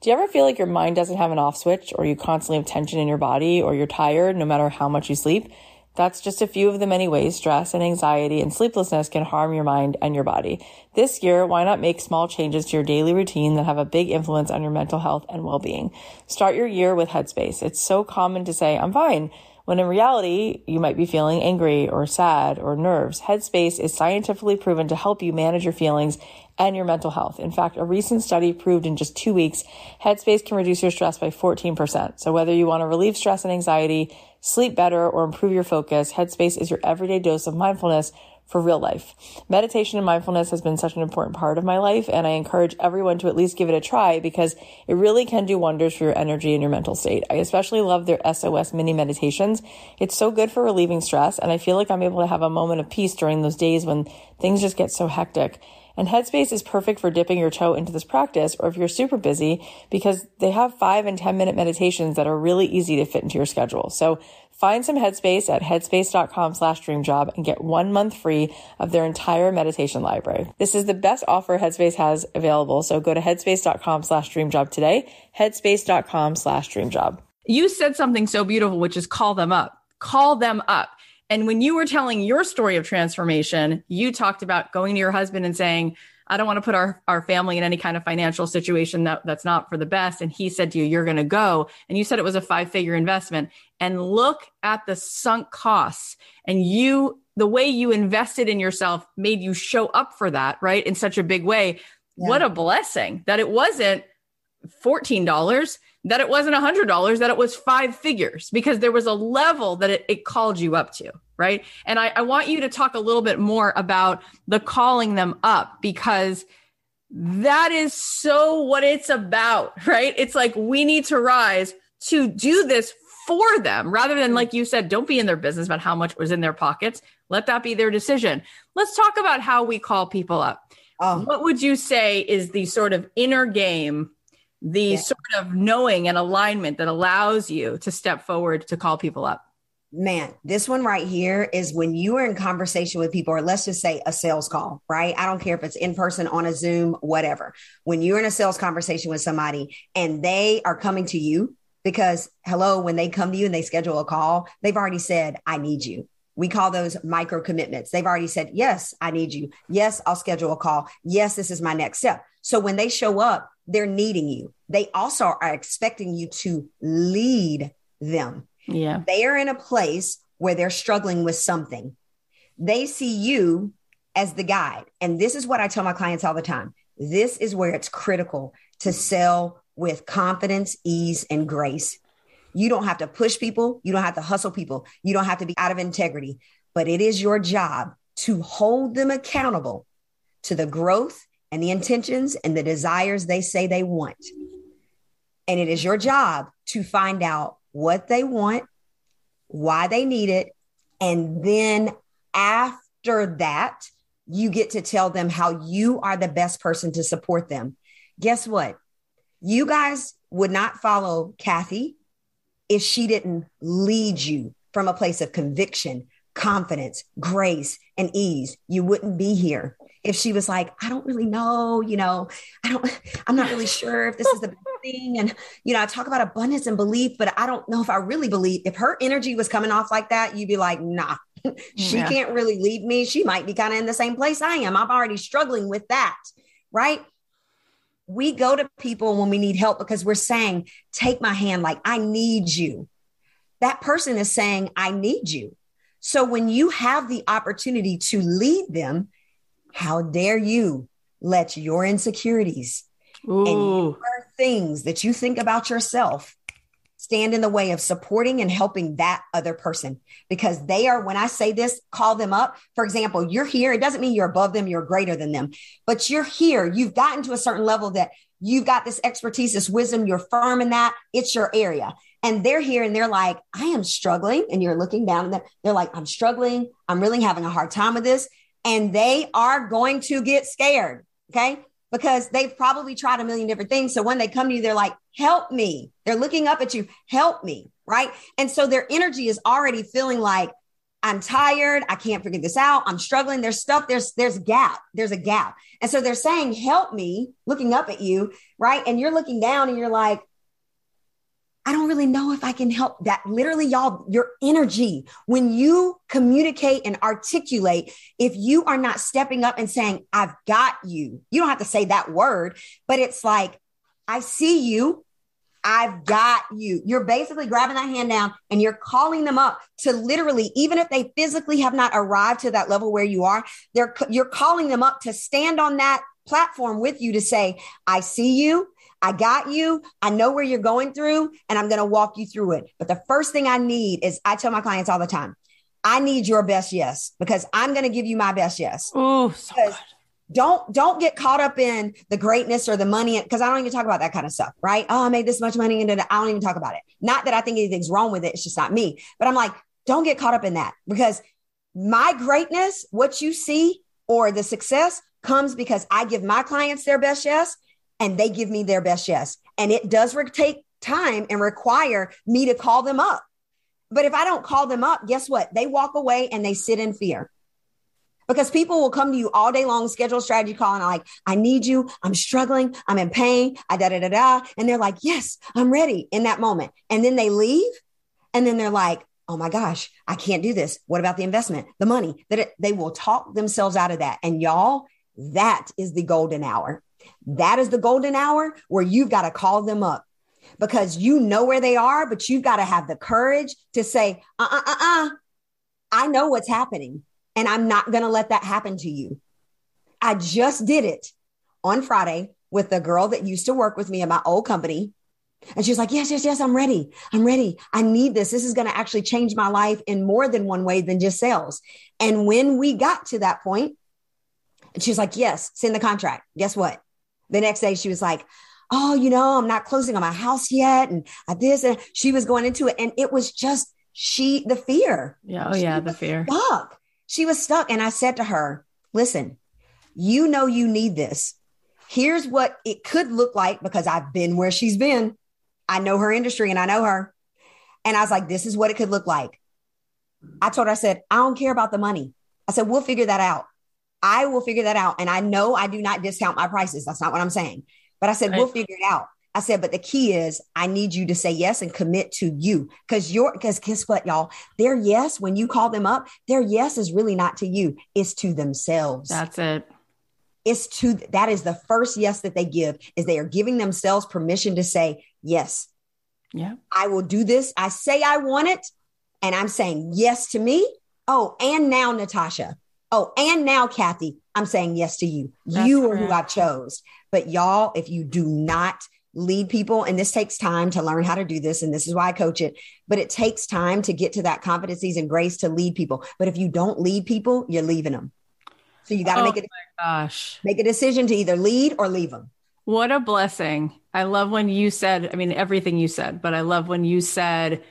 do you ever feel like your mind doesn't have an off switch or you constantly have tension in your body or you're tired no matter how much you sleep? That's just a few of the many ways stress and anxiety and sleeplessness can harm your mind and your body. This year, why not make small changes to your daily routine that have a big influence on your mental health and well-being? Start your year with Headspace. It's so common to say, I'm fine when in reality, you might be feeling angry or sad or nerves. Headspace is scientifically proven to help you manage your feelings and your mental health. In fact, a recent study proved in just two weeks, Headspace can reduce your stress by 14%. So whether you want to relieve stress and anxiety, sleep better, or improve your focus, Headspace is your everyday dose of mindfulness for real life. Meditation and mindfulness has been such an important part of my life, and I encourage everyone to at least give it a try because it really can do wonders for your energy and your mental state. I especially love their SOS mini meditations. It's so good for relieving stress, and I feel like I'm able to have a moment of peace during those days when things just get so hectic. And Headspace is perfect for dipping your toe into this practice or if you're super busy because they have five and 10 minute meditations that are really easy to fit into your schedule. So find some Headspace at headspace.com slash dreamjob and get one month free of their entire meditation library. This is the best offer Headspace has available. So go to headspace.com slash dreamjob today, headspace.com slash dreamjob. You said something so beautiful, which is call them up. Call them up. And when you were telling your story of transformation, you talked about going to your husband and saying, I don't want to put our, our family in any kind of financial situation that, that's not for the best. And he said to you, You're going to go. And you said it was a five figure investment. And look at the sunk costs. And you, the way you invested in yourself made you show up for that, right? In such a big way. Yeah. What a blessing that it wasn't $14 that it wasn't a hundred dollars, that it was five figures because there was a level that it, it called you up to. Right. And I, I want you to talk a little bit more about the calling them up because that is so what it's about. <laughs> Right. It's like we need to rise to do this for them rather than, like you said, don't be in their business about how much was in their pockets. Let that be their decision. Let's talk about how we call people up. Oh. What would you say is the sort of inner game the yeah. sort of knowing and alignment that allows you to step forward to call people up? Man, this one right here is when you are in conversation with people, or let's just say a sales call, right? I don't care if it's in person, on a Zoom, whatever. When you're in a sales conversation with somebody and they are coming to you, because hello, when they come to you and they schedule a call, they've already said, I need you. We call those micro commitments. They've already said, Yes, I need you. Yes, I'll schedule a call. Yes, this is my next step. So when they show up, they're needing you. They also are expecting you to lead them. Yeah. They are in a place where they're struggling with something. They see you as the guide. And this is what I tell my clients all the time. This is where it's critical to sell with confidence, ease, and grace. You don't have to push people. You don't have to hustle people. You don't have to be out of integrity, but it is your job to hold them accountable to the growth and the intentions and the desires they say they want. And it is your job to find out what they want, why they need it. And then after that, you get to tell them how you are the best person to support them. Guess what? You guys would not follow Kathy if she didn't lead you from a place of conviction, confidence, grace, and ease. You wouldn't be here if she was like, I don't really know, you know, I don't, I'm not really sure if this is the best thing. And, you know, I talk about abundance and belief, but I don't know if I really believe. If her energy was coming off like that, you'd be like, nah, <laughs> she yeah. can't really lead me. She might be kind of in the same place I am. I'm already struggling with that. Right. We go to people when we need help because we're saying, take my hand, like, I need you. That person is saying, I need you. So when you have the opportunity to lead them, how dare you let your insecurities Ooh. and your things that you think about yourself stand in the way of supporting and helping that other person. Because they are when i say this call them up. For example you're here. It doesn't mean you're above them you're greater than them. But you're here. You've gotten to a certain level that you've got this expertise this wisdom. You're firm in that. It's your area. And they're here and they're like i am struggling. And you're looking down and they're like i'm struggling. I'm really having a hard time with this and they are going to get scared. Okay. Because they've probably tried a million different things. So when they come to you, they're like, help me. They're looking up at you, help me. Right. And so their energy is already feeling like, I'm tired. I can't figure this out. I'm struggling. There's stuff. There's there's gap. There's a gap. And so they're saying, "Help me," looking up at you, right? And you're looking down and you're like, I don't really know if I can help that. Literally, y'all, your energy, when you communicate and articulate, if you are not stepping up and saying, I've got you, you don't have to say that word, but it's like, I see you. I've got you. You're basically grabbing that hand down and you're calling them up to literally, even if they physically have not arrived to that level where you are, they're, you're calling them up to stand on that platform with you to say, I see you. I got you. I know where you're going through and I'm going to walk you through it. But the first thing I need is I tell my clients all the time, I need your best yes because I'm going to give you my best yes. Oh, so good don't don't get caught up in the greatness or the money because I don't even talk about that kind of stuff, right? Oh, I made this much money and I don't even talk about it. Not that I think anything's wrong with it, it's just not me. But I'm like, don't get caught up in that because my greatness, what you see or the success comes because I give my clients their best yes and they give me their best yes. And it does re- take time and require me to call them up. But if I don't call them up, guess what? They walk away and they sit in fear because people will come to you all day long, schedule strategy call, and I'm like, I need you. I'm struggling. I'm in pain. I da da da da. And they're like, yes, I'm ready in that moment. And then they leave. And then they're like, oh my gosh, I can't do this. What about the investment, the money that they will talk themselves out of that. And y'all, that is the golden hour. That is the golden hour where you've got to call them up because you know where they are, but you've got to have the courage to say, uh uh uh uh, I know what's happening. And I'm not going to let that happen to you. I just did it on Friday with the girl that used to work with me at my old company. And she's like, Yes, yes, yes, I'm ready. I'm ready. I need this. This is going to actually change my life in more than one way than just sales. And when we got to that point, and she's like, Yes, send the contract. Guess what? The next day she was like, Oh, you know, I'm not closing on my house yet. And this, and she was going into it. And it was just she, the fear. Yeah. Oh, yeah. The fear. Fuck. She was stuck. And I said to her, listen, you know, you need this. Here's what it could look like because I've been where she's been. I know her industry and I know her. And I was like, this is what it could look like. I told her, I said, I don't care about the money. I said, we'll figure that out. I will figure that out. And I know I do not discount my prices. That's not what I'm saying. But I said, right. we'll figure it out. I said, but the key is I need you to say yes and commit to you. Cause you're, cause guess what, y'all? Their yes, when you call them up, their yes is really not to you, it's to themselves. That's it. It's to, that is the first yes that they give is they are giving themselves permission to say, yes. Yeah. I will do this. I say I want it. And I'm saying yes to me. Oh, and now Natasha. Oh, and now Kathy, I'm saying yes to you. That's you correct. are who I chose. But y'all, if you do not lead people and this takes time to learn how to do this and this is why i coach it but it takes time to get to that competencies and grace to lead people but if you don't lead people you're leaving them so you got to oh make it gosh make a decision to either lead or leave them what a blessing i love when you said i mean everything you said but i love when you said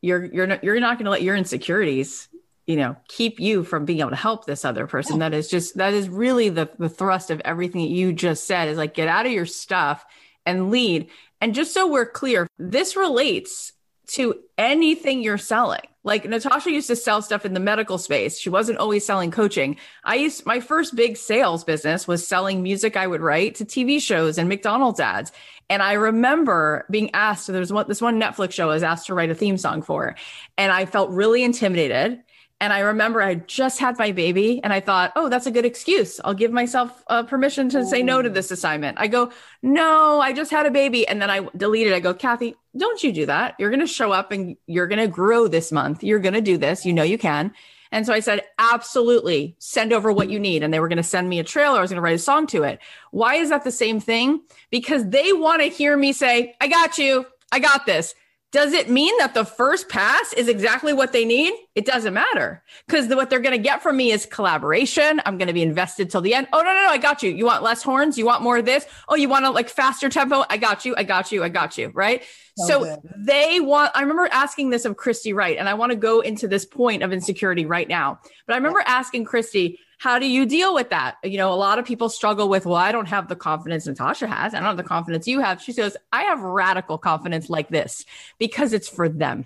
you're you're not you're not going to let your insecurities you know keep you from being able to help this other person that is just that is really the the thrust of everything that you just said is like get out of your stuff and lead. And just so we're clear, this relates to anything you're selling. Like Natasha used to sell stuff in the medical space. She wasn't always selling coaching. I used my first big sales business was selling music I would write to TV shows and McDonald's ads. And I remember being asked, there's one this one Netflix show I was asked to write a theme song for. And I felt really intimidated and I remember I just had my baby and I thought, oh, that's a good excuse. I'll give myself uh, permission to say no to this assignment. I go, no, I just had a baby. And then I deleted. I go, Kathy, don't you do that. You're going to show up and you're going to grow this month. You're going to do this. You know you can. And so I said, absolutely send over what you need. And they were going to send me a trailer. I was going to write a song to it. Why is that the same thing? Because they want to hear me say, I got you. I got this. Does it mean that the first pass is exactly what they need? It doesn't matter because what they're going to get from me is collaboration. I'm going to be invested till the end. Oh, no, no, no. I got you. You want less horns? You want more of this? Oh, you want a like faster tempo? I got you. I got you. I got you. Right. So, so they want, I remember asking this of Christy Wright, and I want to go into this point of insecurity right now. But I remember yeah. asking Christy, how do you deal with that? You know, a lot of people struggle with, well, I don't have the confidence Natasha has. I don't have the confidence you have. She says, I have radical confidence like this because it's for them.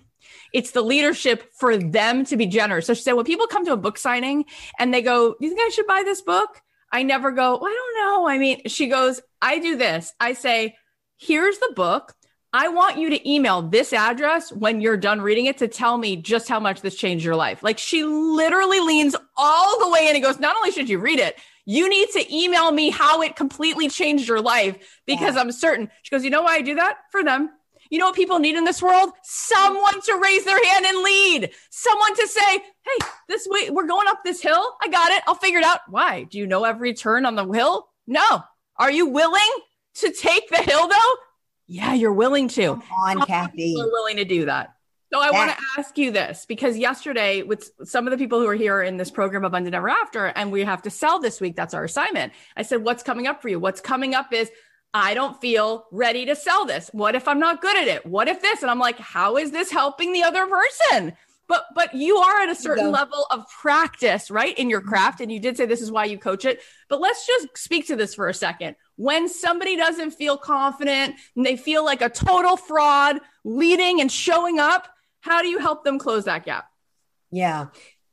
It's the leadership for them to be generous. So she said, when people come to a book signing and they go, Do you think I should buy this book? I never go, well, I don't know. I mean, she goes, I do this. I say, here's the book. I want you to email this address when you're done reading it to tell me just how much this changed your life. Like she literally leans all the way in and goes, Not only should you read it, you need to email me how it completely changed your life because yeah. I'm certain. She goes, You know why I do that? For them. You know what people need in this world? Someone to raise their hand and lead. Someone to say, "Hey, this way we're going up this hill. I got it. I'll figure it out." Why? Do you know every turn on the hill? No. Are you willing to take the hill though? Yeah, you're willing to. Come on, Some Kathy. You're willing to do that. So I want to ask you this because yesterday with some of the people who are here in this program Abundant Ever After and we have to sell this week, that's our assignment. I said, what's coming up for you? What's coming up is I don't feel ready to sell this. What if I'm not good at it? What if this? And I'm like, how is this helping the other person? But but you are at a certain level of practice, right, in your craft and you did say this is why you coach it. But let's just speak to this for a second. When somebody doesn't feel confident and they feel like a total fraud leading and showing up, how do you help them close that gap? Yeah.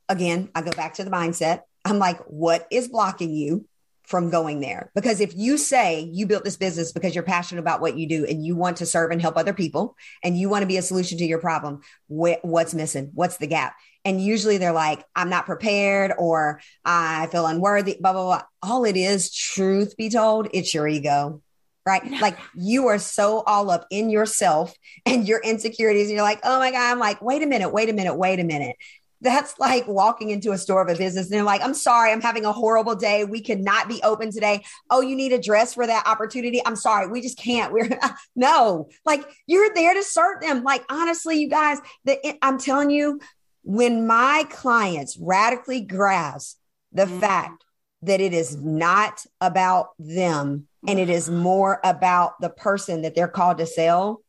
Again, I go back to the mindset. I'm like, what is blocking you from going there? Because if you say you built this business because you're passionate about what you do and you want to serve and help other people and you want to be a solution to your problem, wh- what's missing? What's the gap? And usually they're like, I'm not prepared or I feel unworthy, blah, blah, blah. All it is, truth be told, it's your ego right? Like you are so all up in yourself and your insecurities. And you're like, oh my God, I'm like, wait a minute, wait a minute, wait a minute. That's like walking into a store of a business and they're like, I'm sorry, I'm having a horrible day. We cannot be open today. Oh, you need a dress for that opportunity. I'm sorry, we just can't. We're <laughs> no, like you're there to serve them. Like, honestly, you guys, the, I'm telling you, when my clients radically grasp the mm-hmm. fact that it is not about them and it is more about the person that they're called to sell,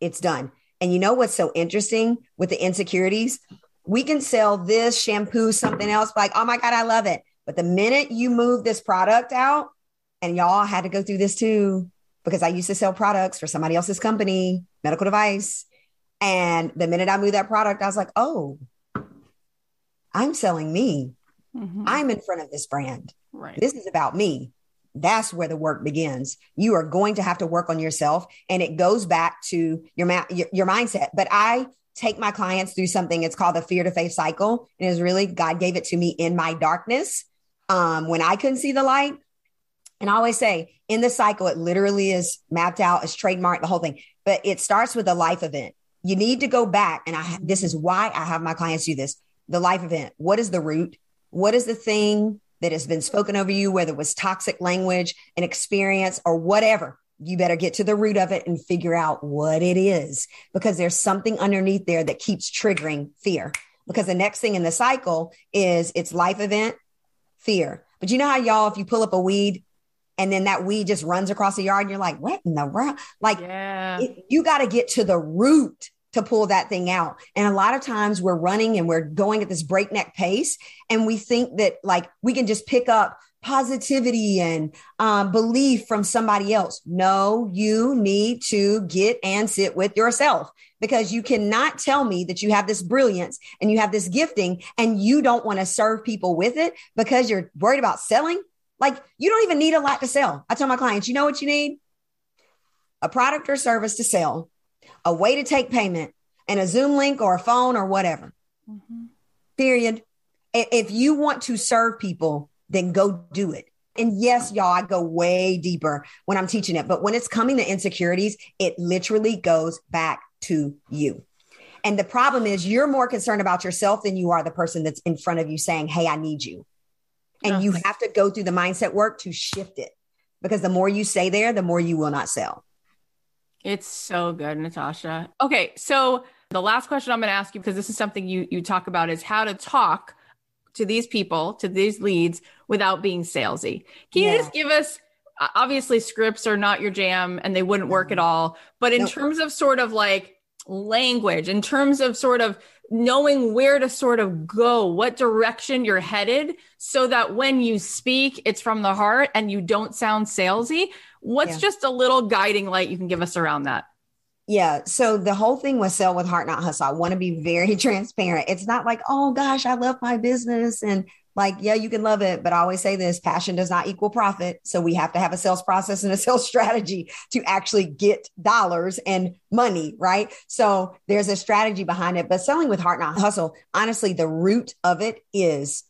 it's done. And you know what's so interesting with the insecurities? We can sell this shampoo, something else, like, oh my God, I love it. But the minute you move this product out, and y'all had to go through this too, because I used to sell products for somebody else's company, medical device. And the minute I moved that product, I was like, oh, I'm selling me. Mm-hmm. I'm in front of this brand. Right. This is about me that's where the work begins. You are going to have to work on yourself, and it goes back to your ma- your, your mindset. But I take my clients through something. It's called the fear to faith cycle, and it's really God gave it to me in my darkness um, when I couldn't see the light. And I always say in the cycle, it literally is mapped out, it's trademarked, the whole thing. But it starts with a life event. You need to go back, and I this is why I have my clients do this. The life event. What is the root? What is the thing that has been spoken over you, whether it was toxic language, an experience, or whatever, you better get to the root of it and figure out what it is because there's something underneath there that keeps triggering fear. Because the next thing in the cycle is it's life event, fear. But you know how y'all, if you pull up a weed and then that weed just runs across the yard and you're like, what in the world? Like, yeah. it, you got to get to the root to pull that thing out. And a lot of times we're running and we're going at this breakneck pace. And we think that like we can just pick up positivity and um, belief from somebody else. No, you need to get and sit with yourself because you cannot tell me that you have this brilliance and you have this gifting and you don't want to serve people with it because you're worried about selling. Like you don't even need a lot to sell. I tell my clients, you know what you need? A product or service to sell a way to take payment, and a Zoom link or a phone or whatever. Mm-hmm. Period. If you want to serve people, then go do it. And yes, y'all, I go way deeper when I'm teaching it. But when it's coming to insecurities, it literally goes back to you. And the problem is you're more concerned about yourself than you are the person that's in front of you saying, Hey, I need you. And you have to go through the mindset work to shift it because the more you say there, the more you will not sell. It's so good, Natasha. Okay, so the last question I'm going to ask you because this is something you you talk about is how to talk to these people, to these leads without being salesy. Can yeah. you just give us obviously scripts are not your jam and they wouldn't work at mm-hmm. all, but in nope. terms of sort of like language, in terms of sort of knowing where to sort of go, what direction you're headed, so that when you speak, it's from the heart and you don't sound salesy. What's yeah. just a little guiding light you can give us around that? Yeah. So the whole thing was sell with heart, not hustle. I want to be very <laughs> transparent. It's not like, oh gosh, I love my business and like, yeah, you can love it. But I always say this passion does not equal profit. So we have to have a sales process and a <laughs> sales strategy to actually get dollars and money. Right. So there's a strategy behind it. But selling with heart, not hustle, honestly, the root of it is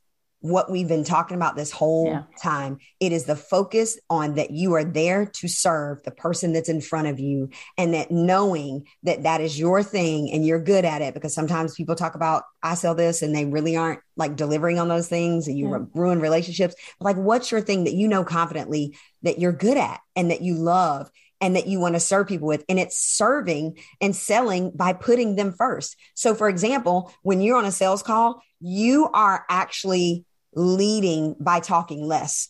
what we've been talking about this whole yeah. time. It is the focus on that you are there to serve the person that's in front of you and that knowing that that is your thing and you're good at it because sometimes people talk about I sell this and they really aren't like delivering on those things and you yeah. ruin relationships. Like what's your thing that you know confidently that you're good at and that you love and that you want to serve people with. And it's serving and selling by putting them first. So, for example, when you're on a sales call, you are actually leading by talking less.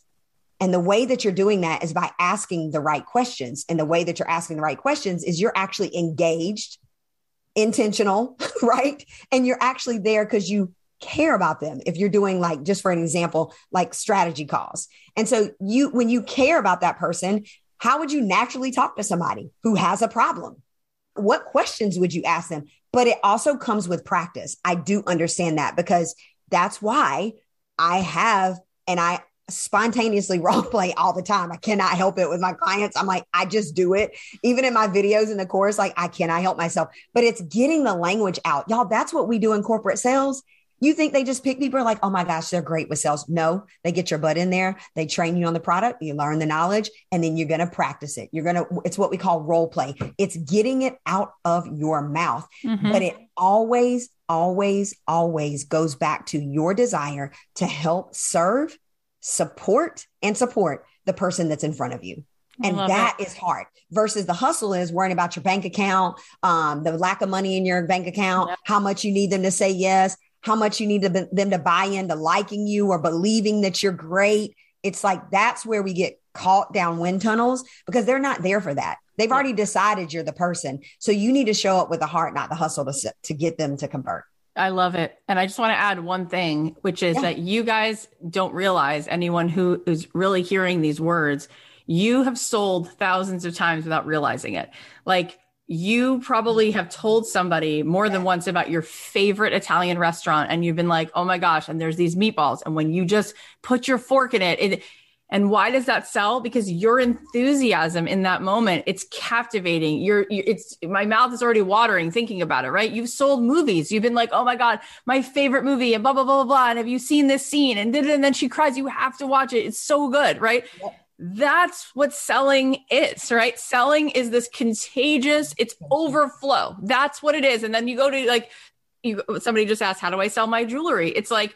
And the way that you're doing that is by asking the right questions. And the way that you're asking the right questions is you're actually engaged, intentional, <laughs> right? And you're actually there because you care about them. If you're doing like, just for an example, like strategy calls. And so you, when you care about that person, how would you naturally talk to somebody who has a problem? What questions would you ask them? But it also comes with practice. I do understand that because that's why I have, and I spontaneously <laughs> role play all the time. I cannot help it with my clients. I'm like, I just do it. Even in my videos in the course, like I cannot help myself. But it's getting the language out. Y'all, that's what we do in corporate sales. You think they just pick people like, oh my gosh, they're great with sales. No, they get your butt in there. They train you on the product. You learn the knowledge and then you're going to practice it. You're going to, it's what we call role play. It's getting it out of your mouth, mm-hmm. but it always, always, always goes back to your desire to help serve, support, and support the person that's in front of you. And that it. is hard versus the hustle is worrying about your bank account, um, the lack of money in your bank account, yep. how much you need them to say yes, how much you need to be, them to buy into liking you or believing that you're great. It's like that's where we get caught down wind tunnels because they're not there for that. They've yeah. already decided you're the person. So you need to show up with the heart, not the hustle to, to get them to convert. I love it. And I just want to add one thing, which is yeah. that you guys don't realize anyone who is really hearing these words, you have sold thousands of times without realizing it. Like you probably have told somebody more than once about your favorite Italian restaurant and you've been like, "Oh my gosh, and there's these meatballs." And when you just put your fork in it, it and why does that sell? Because your enthusiasm in that moment, it's captivating. You're, it's my mouth is already watering thinking about it, right? You've sold movies. You've been like, oh my God, my favorite movie and blah, blah, blah, blah, blah. And have you seen this scene? And, and then she cries, you have to watch it. It's so good, right? Yep that's what selling is, right? Selling is this contagious, it's overflow. That's what it is. And then you go to like, you, somebody just asked, how do I sell my jewelry? It's like,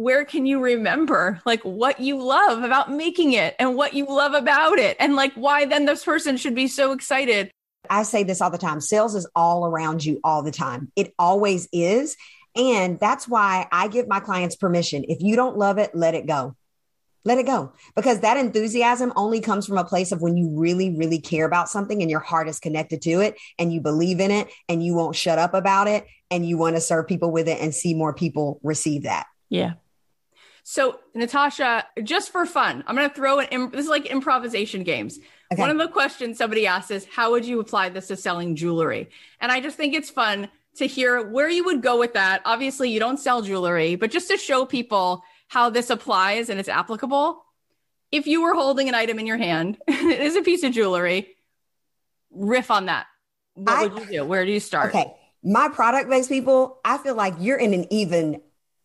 where can you remember like what you love about making it and what you love about it? And like why then this person should be so excited? I say this all the time. Sales is all around you all the time. It always is. And that's why i give my clients permission. If you don't love it let it go. Let it go. Because that enthusiasm only comes from a place of when you really really care about something and your heart is connected to it and you believe in it and you won't shut up about it and you want to serve people with it and see more people receive that. Yeah so natasha just for fun i'm going to throw an this is like improvisation games okay. one of the questions somebody asked is how would you apply this to selling jewelry and i just think it's fun to hear where you would go with that obviously you don't sell jewelry but just to show people how this applies and it's applicable. If you were holding an item in your hand, <laughs> it is a piece of jewelry. Riff on that. What I, would you do? Where do you start? Okay. My product based people, I feel like you're in an even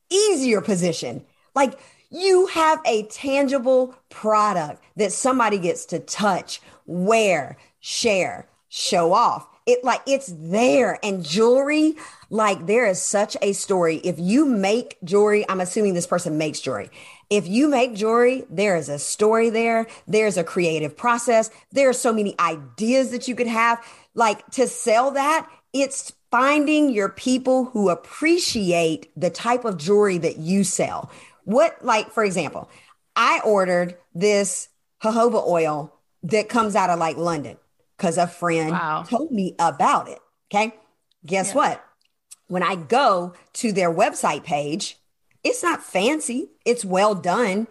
easier position. Like you have a tangible product that somebody gets to touch, wear, share, show off. It like it's there and jewelry like there is such a story. If you make jewelry, I'm assuming this person makes jewelry. If you make jewelry, there is a story there. There's a creative process. There are so many ideas that you could have. Like to sell that, it's finding your people who appreciate the type of jewelry that you sell. What, like, for example, I ordered this jojoba oil that comes out of like London because a friend wow. told me about it. Okay. Guess yeah. what? when I go to their website page, it's not fancy, it's well done,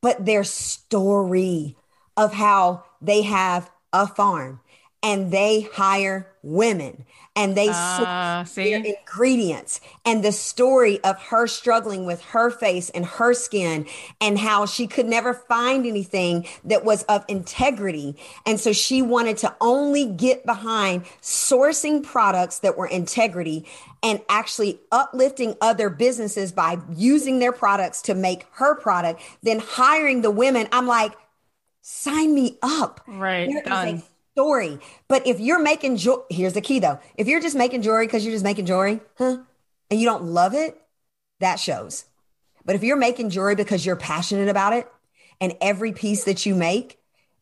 but their story of how they have a farm and they hire women and they uh, see? ingredients. And the story of her struggling with her face and her skin and how she could never find anything that was of integrity. And so she wanted to only get behind sourcing products that were integrity and actually uplifting other businesses by using their products to make her product then hiring the women. I'm like sign me up. Right done story. But if you're making jewelry, here's the key though. If you're just making jewelry because you're just making jewelry, huh? And you don't love it, that shows. But if you're making jewelry because you're passionate about it and every piece that you make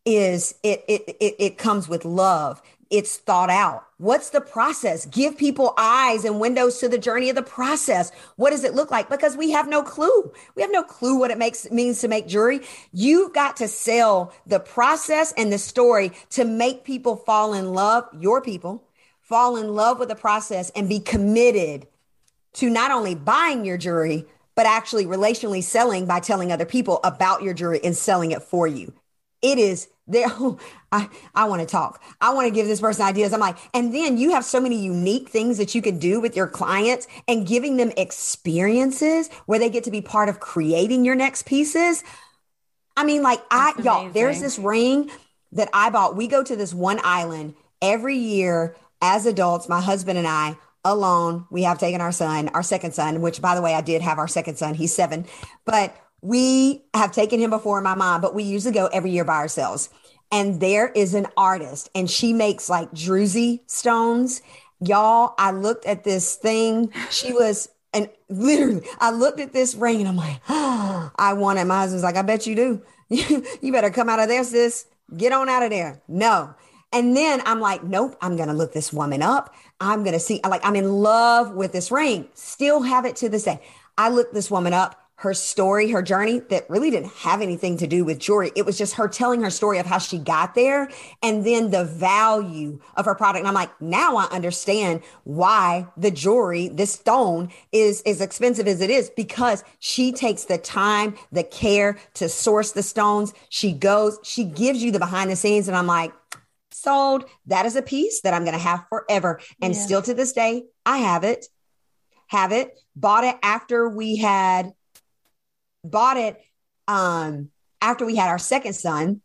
is it it it, it comes with love it's thought out. What's the process? Give people eyes and windows to the journey of the process. What does it look like? Because we have no clue. We have no clue what it makes means to make jewelry. You've got to sell the process and the story to make people fall in love, your people, fall in love with the process and be committed to not only buying your jewelry, but actually relationally selling by telling other people about your jewelry and selling it for you. It is there. <laughs> I, I want to talk. I want to give this person ideas. I'm like, and then you have so many unique things that you can do with your clients and giving them experiences where they get to be part of creating your next pieces. I mean, like That's I, y'all, there's this ring that I bought. We go to this one island every year as adults, my husband and I alone. We have taken our son, our second son, which by the way, I did have our second son. He's seven, but we have taken him before my mom, but we usually go every year by ourselves. And there is an artist, and she makes like druzy stones. Y'all, I looked at this thing. She was, and literally, I looked at this ring and I'm like, oh, <gasps> I want it. My husband's like, I bet you do. <laughs> you better come out of there, sis. Get on out of there. No. And then I'm like, nope, I'm to look this woman up. I'm to see, like, I'm in love with this ring. Still have it to this day. I looked this woman up her story, her journey that really didn't have anything to do with jewelry. It was just her telling her story of how she got there and then the value of her product. And I'm like, now I understand why the jewelry, this stone is as expensive as it is because she takes the time, the care to source the stones. She goes, she gives you the behind the scenes. And I'm like, sold. That is a piece that I'm going to have forever. And yeah. still to this day, I have it, have it, bought it after we had bought it um, after we had our second son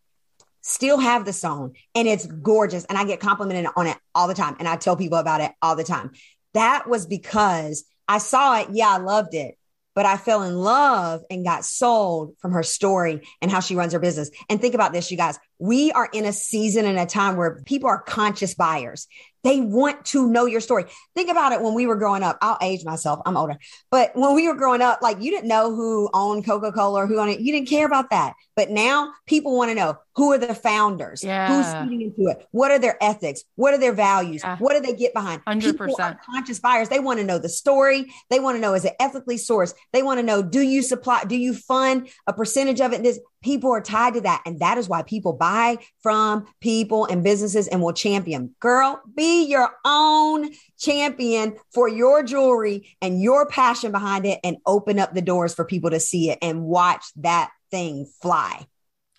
still have the song and it's gorgeous and i get complimented on it all the time and i tell people about it all the time. That was because i saw it yeah i loved it but i fell in love and got sold from her story and how she runs her business. And think about this you guys we are in a season and a time where people are conscious buyers they want to know your story. Think about it when we were growing up. I'll age myself. I'm older. But when we were growing up, like you didn't know who owned Coca-Cola or who owned it. You didn't care about that. But now people want to know who are the founders? Yeah. Who's feeding into it? What are their ethics? What are their values? Yeah. What do they get behind? 100%. People are conscious buyers. They want to know the story. They want to know is it ethically sourced? They want to know do you supply, do you fund a percentage of it? This people are tied to that. And that is why people buy from people and businesses and will champion. Girl, be your own champion for your jewelry and your passion behind it and open up the doors for people to see it and watch that thing fly.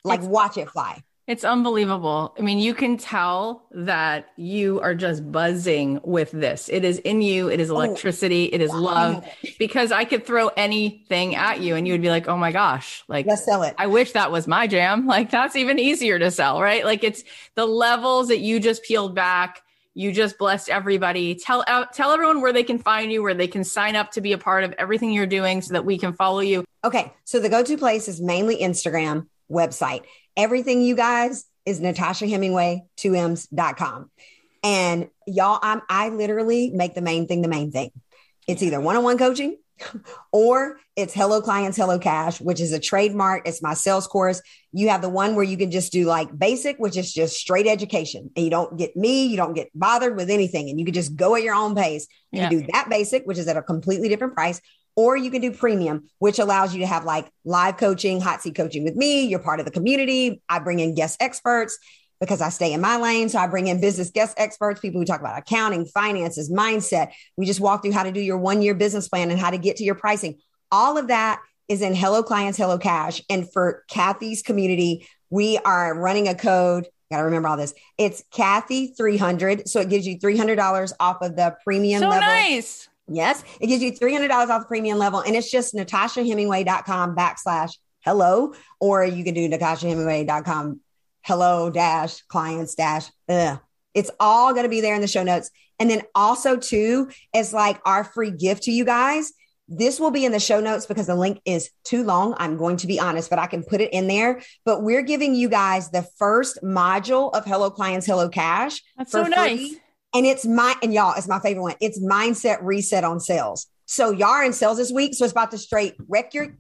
Like it's, watch it fly. It's unbelievable. I mean, you can tell that you are just buzzing with this. It is in you. It is oh, electricity. Oh, it is wow. love. Because I could throw anything at you and you would be like, oh my gosh, like, let's sell it. I wish that was my jam. <laughs> Like, that's even easier to sell, right? Like, it's the levels that you just peeled back. You just blessed everybody. Tell out, tell everyone where they can find you, where they can sign up to be a part of everything you're doing so that we can follow you. Okay. So the go to place is mainly Instagram website. Everything you guys is Natasha Hemmingway 2Ms.com. And y'all, I'm I literally make the main thing the main thing. It's either one-on-one coaching or it's Hello Clients, Hello Cash, which is a trademark. It's my sales course. You have the one where you can just do like basic, which is just straight education. And you don't get me, you don't get bothered with anything. And you can just go at your own pace. You yeah. do that basic, which is at a completely different price, or you can do premium, which allows you to have like live coaching, hot seat coaching with me. You're part of the community. I bring in guest experts because I stay in my lane. So I bring in business guest experts, people who talk about accounting, finances, mindset. We just walk through how to do your one year business plan and how to get to your pricing. All of that is in Hello Clients, Hello Cash. And for Cathy's community, we are running a code Got to remember all this. It's Cathy 300. So it gives you $300 off of the premium so level. nice. Yes. It gives you $300 off the premium level. And it's just natashahemmingway.com backslash hello, or you can do natashahemmingway.com hello dash clients dash. Ugh. It's all going to be there in the show notes. And then also too, is like our free gift to you guys. This will be in the show notes because the link is too long. I'm going to be honest, but I can put it in there. But we're giving you guys the first module of Hello Clients, Hello Cash. That's so for nice. And it's my, and y'all, it's my favorite one. It's mindset reset on sales. So y'all are in sales this week. So it's about to straight wreck your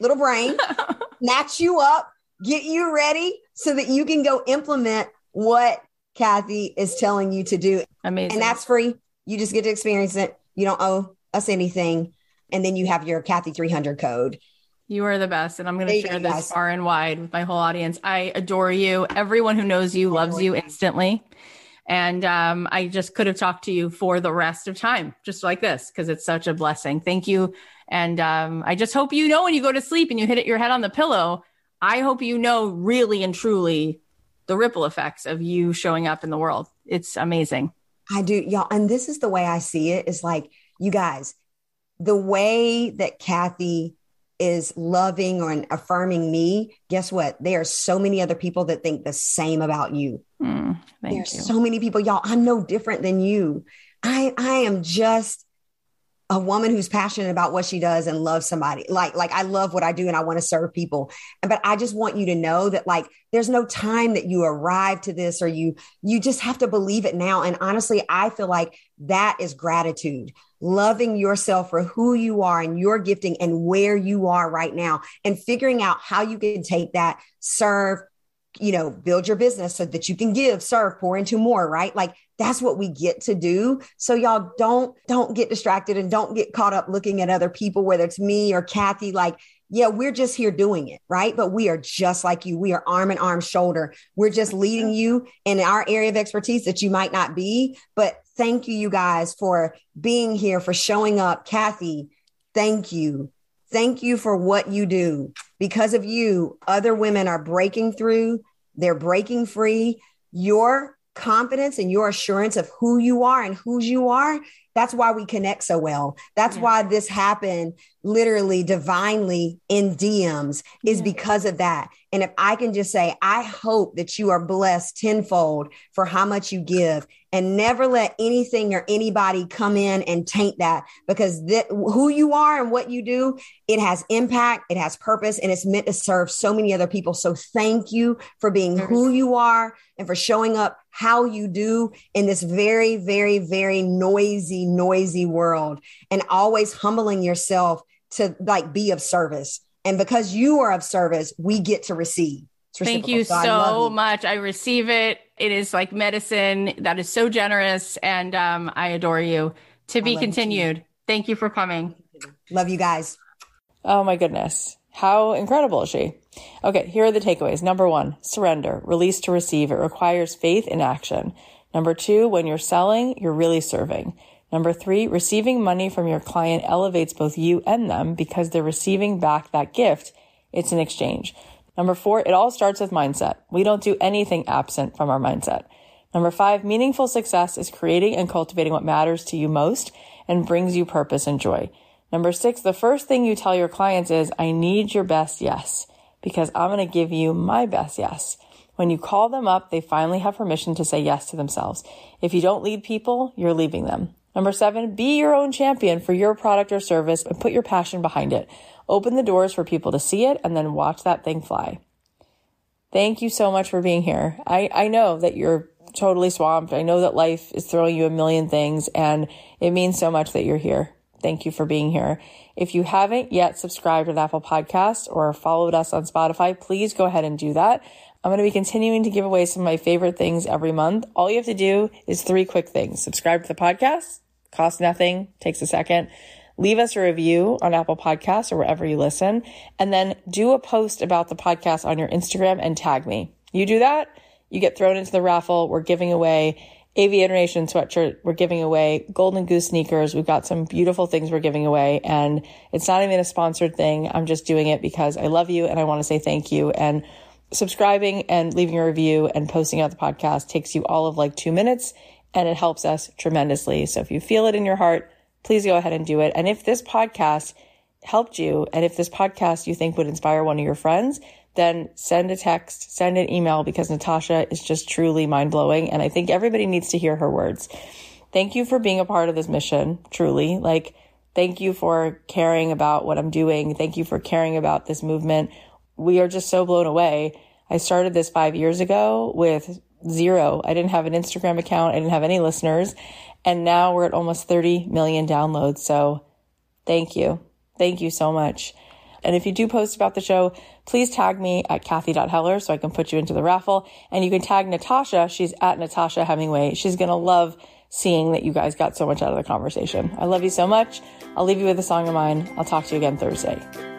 little brain, <laughs> snatch you up, get you ready so that you can go implement what Cathy is telling you to do. Amazing. And that's free. You just get to experience it. You don't owe us anything. And then you have your Cathy 300 code. You are the best. And I'm going to share this guys. far and wide with my whole audience. I adore you. Everyone who knows you loves you instantly. And um, I just could have talked to you for the rest of time, just like this, because it's such a blessing. Thank you. And um, I just hope you know when you go to sleep and you hit it, your head on the pillow, I hope you know really and truly the ripple effects of you showing up in the world. It's amazing. I do, y'all. And this is the way I see it is like, you guys, the way that Cathy is loving or affirming me, guess what? There are so many other people that think the same about you. Mm, There's you. so many people, y'all. I'm no different than you. I I am just a woman who's passionate about what she does and loves somebody. Like like I love what I do and I want to serve people. But I just want you to know that like there's no time that you arrive to this or you you just have to believe it now. And honestly, I feel like that is gratitude. Loving yourself for who you are and your gifting and where you are right now and figuring out how you can take that serve you know, build your business so that you can give, serve, pour into more, right? Like that's what we get to do. So y'all don't don't get distracted and don't get caught up looking at other people, whether it's me or Cathy. Like, yeah, we're just here doing it, right? But we are just like you. We are arm in arm, shoulder. We're just leading you in our area of expertise that you might not be. But thank you, you guys, for being here, for showing up. Cathy, thank you. Thank you for what you do. Because of you, other women are breaking through, they're breaking free. Your confidence and your assurance of who you are and whose you are, that's why we connect so well. That's Yeah. why this happened literally divinely in DMs, is Yeah. because of that. And if I can just say, I hope that you are blessed tenfold for how much you give and never let anything or anybody come in and taint that because that, who you are and what you do, it has impact, it has purpose, and it's meant to serve so many other people. So thank you for being who you are and for showing up how you do in this very, very, very noisy, noisy world and always humbling yourself to like be of service. And because you are of service, we get to receive. Thank you I love so you. much. I receive it. It is like medicine that is so generous, and um, I adore you. To be love you continued. Thank you for coming. Love you guys. Oh my goodness. How incredible is she? Okay, here are the takeaways. Number one, surrender, release to receive. It requires faith in action. Number two, when you're selling, you're really serving. Number three, receiving money from your client elevates both you and them because they're receiving back that gift. It's an exchange. Number four, it all starts with mindset. We don't do anything absent from our mindset. Number five, meaningful success is creating and cultivating what matters to you most and brings you purpose and joy. Number six, the first thing you tell your clients is, I need your best yes, because I'm going to give you my best yes. When you call them up, they finally have permission to say yes to themselves. If you don't lead people, you're leaving them. Number seven, be your own champion for your product or service and put your passion behind it. Open the doors for people to see it and then watch that thing fly. Thank you so much for being here. I, I know that you're totally swamped. I know that life is throwing you a million things and it means so much that you're here. Thank you for being here. If you haven't yet subscribed to the Apple Podcast or followed us on Spotify, please go ahead and do that. I'm going to be continuing to give away some of my favorite things every month. All you have to do is three quick things. Subscribe to the podcast, costs nothing, takes a second. Leave us a review on Apple Podcasts or wherever you listen, and then do a post about the podcast on your Instagram and tag me. You do that, you get thrown into the raffle. We're giving away Nation sweatshirt. We're giving away Golden Goose sneakers. We've got some beautiful things we're giving away, and it's not even a sponsored thing. I'm just doing it because I love you and I want to say thank you. And subscribing and leaving a review and posting out the podcast takes you all of like two minutes and it helps us tremendously. So if you feel it in your heart, please go ahead and do it. And if this podcast helped you and if this podcast you think would inspire one of your friends, then send a text, send an email because Natasha is just truly mind blowing. And I think everybody needs to hear her words. Thank you for being a part of this mission, truly. Like, thank you for caring about what I'm doing. Thank you for caring about this movement. We are just so blown away. I started this five years ago with zero. I didn't have an Instagram account. I didn't have any listeners. And now we're at almost 30 million downloads. So thank you. Thank you so much. And if you do post about the show, please tag me at Cathy.Heller so I can put you into the raffle. And you can tag Natasha. She's at Natasha Hemmingway. She's going to love seeing that you guys got so much out of the conversation. I love you so much. I'll leave you with a song of mine. I'll talk to you again Thursday.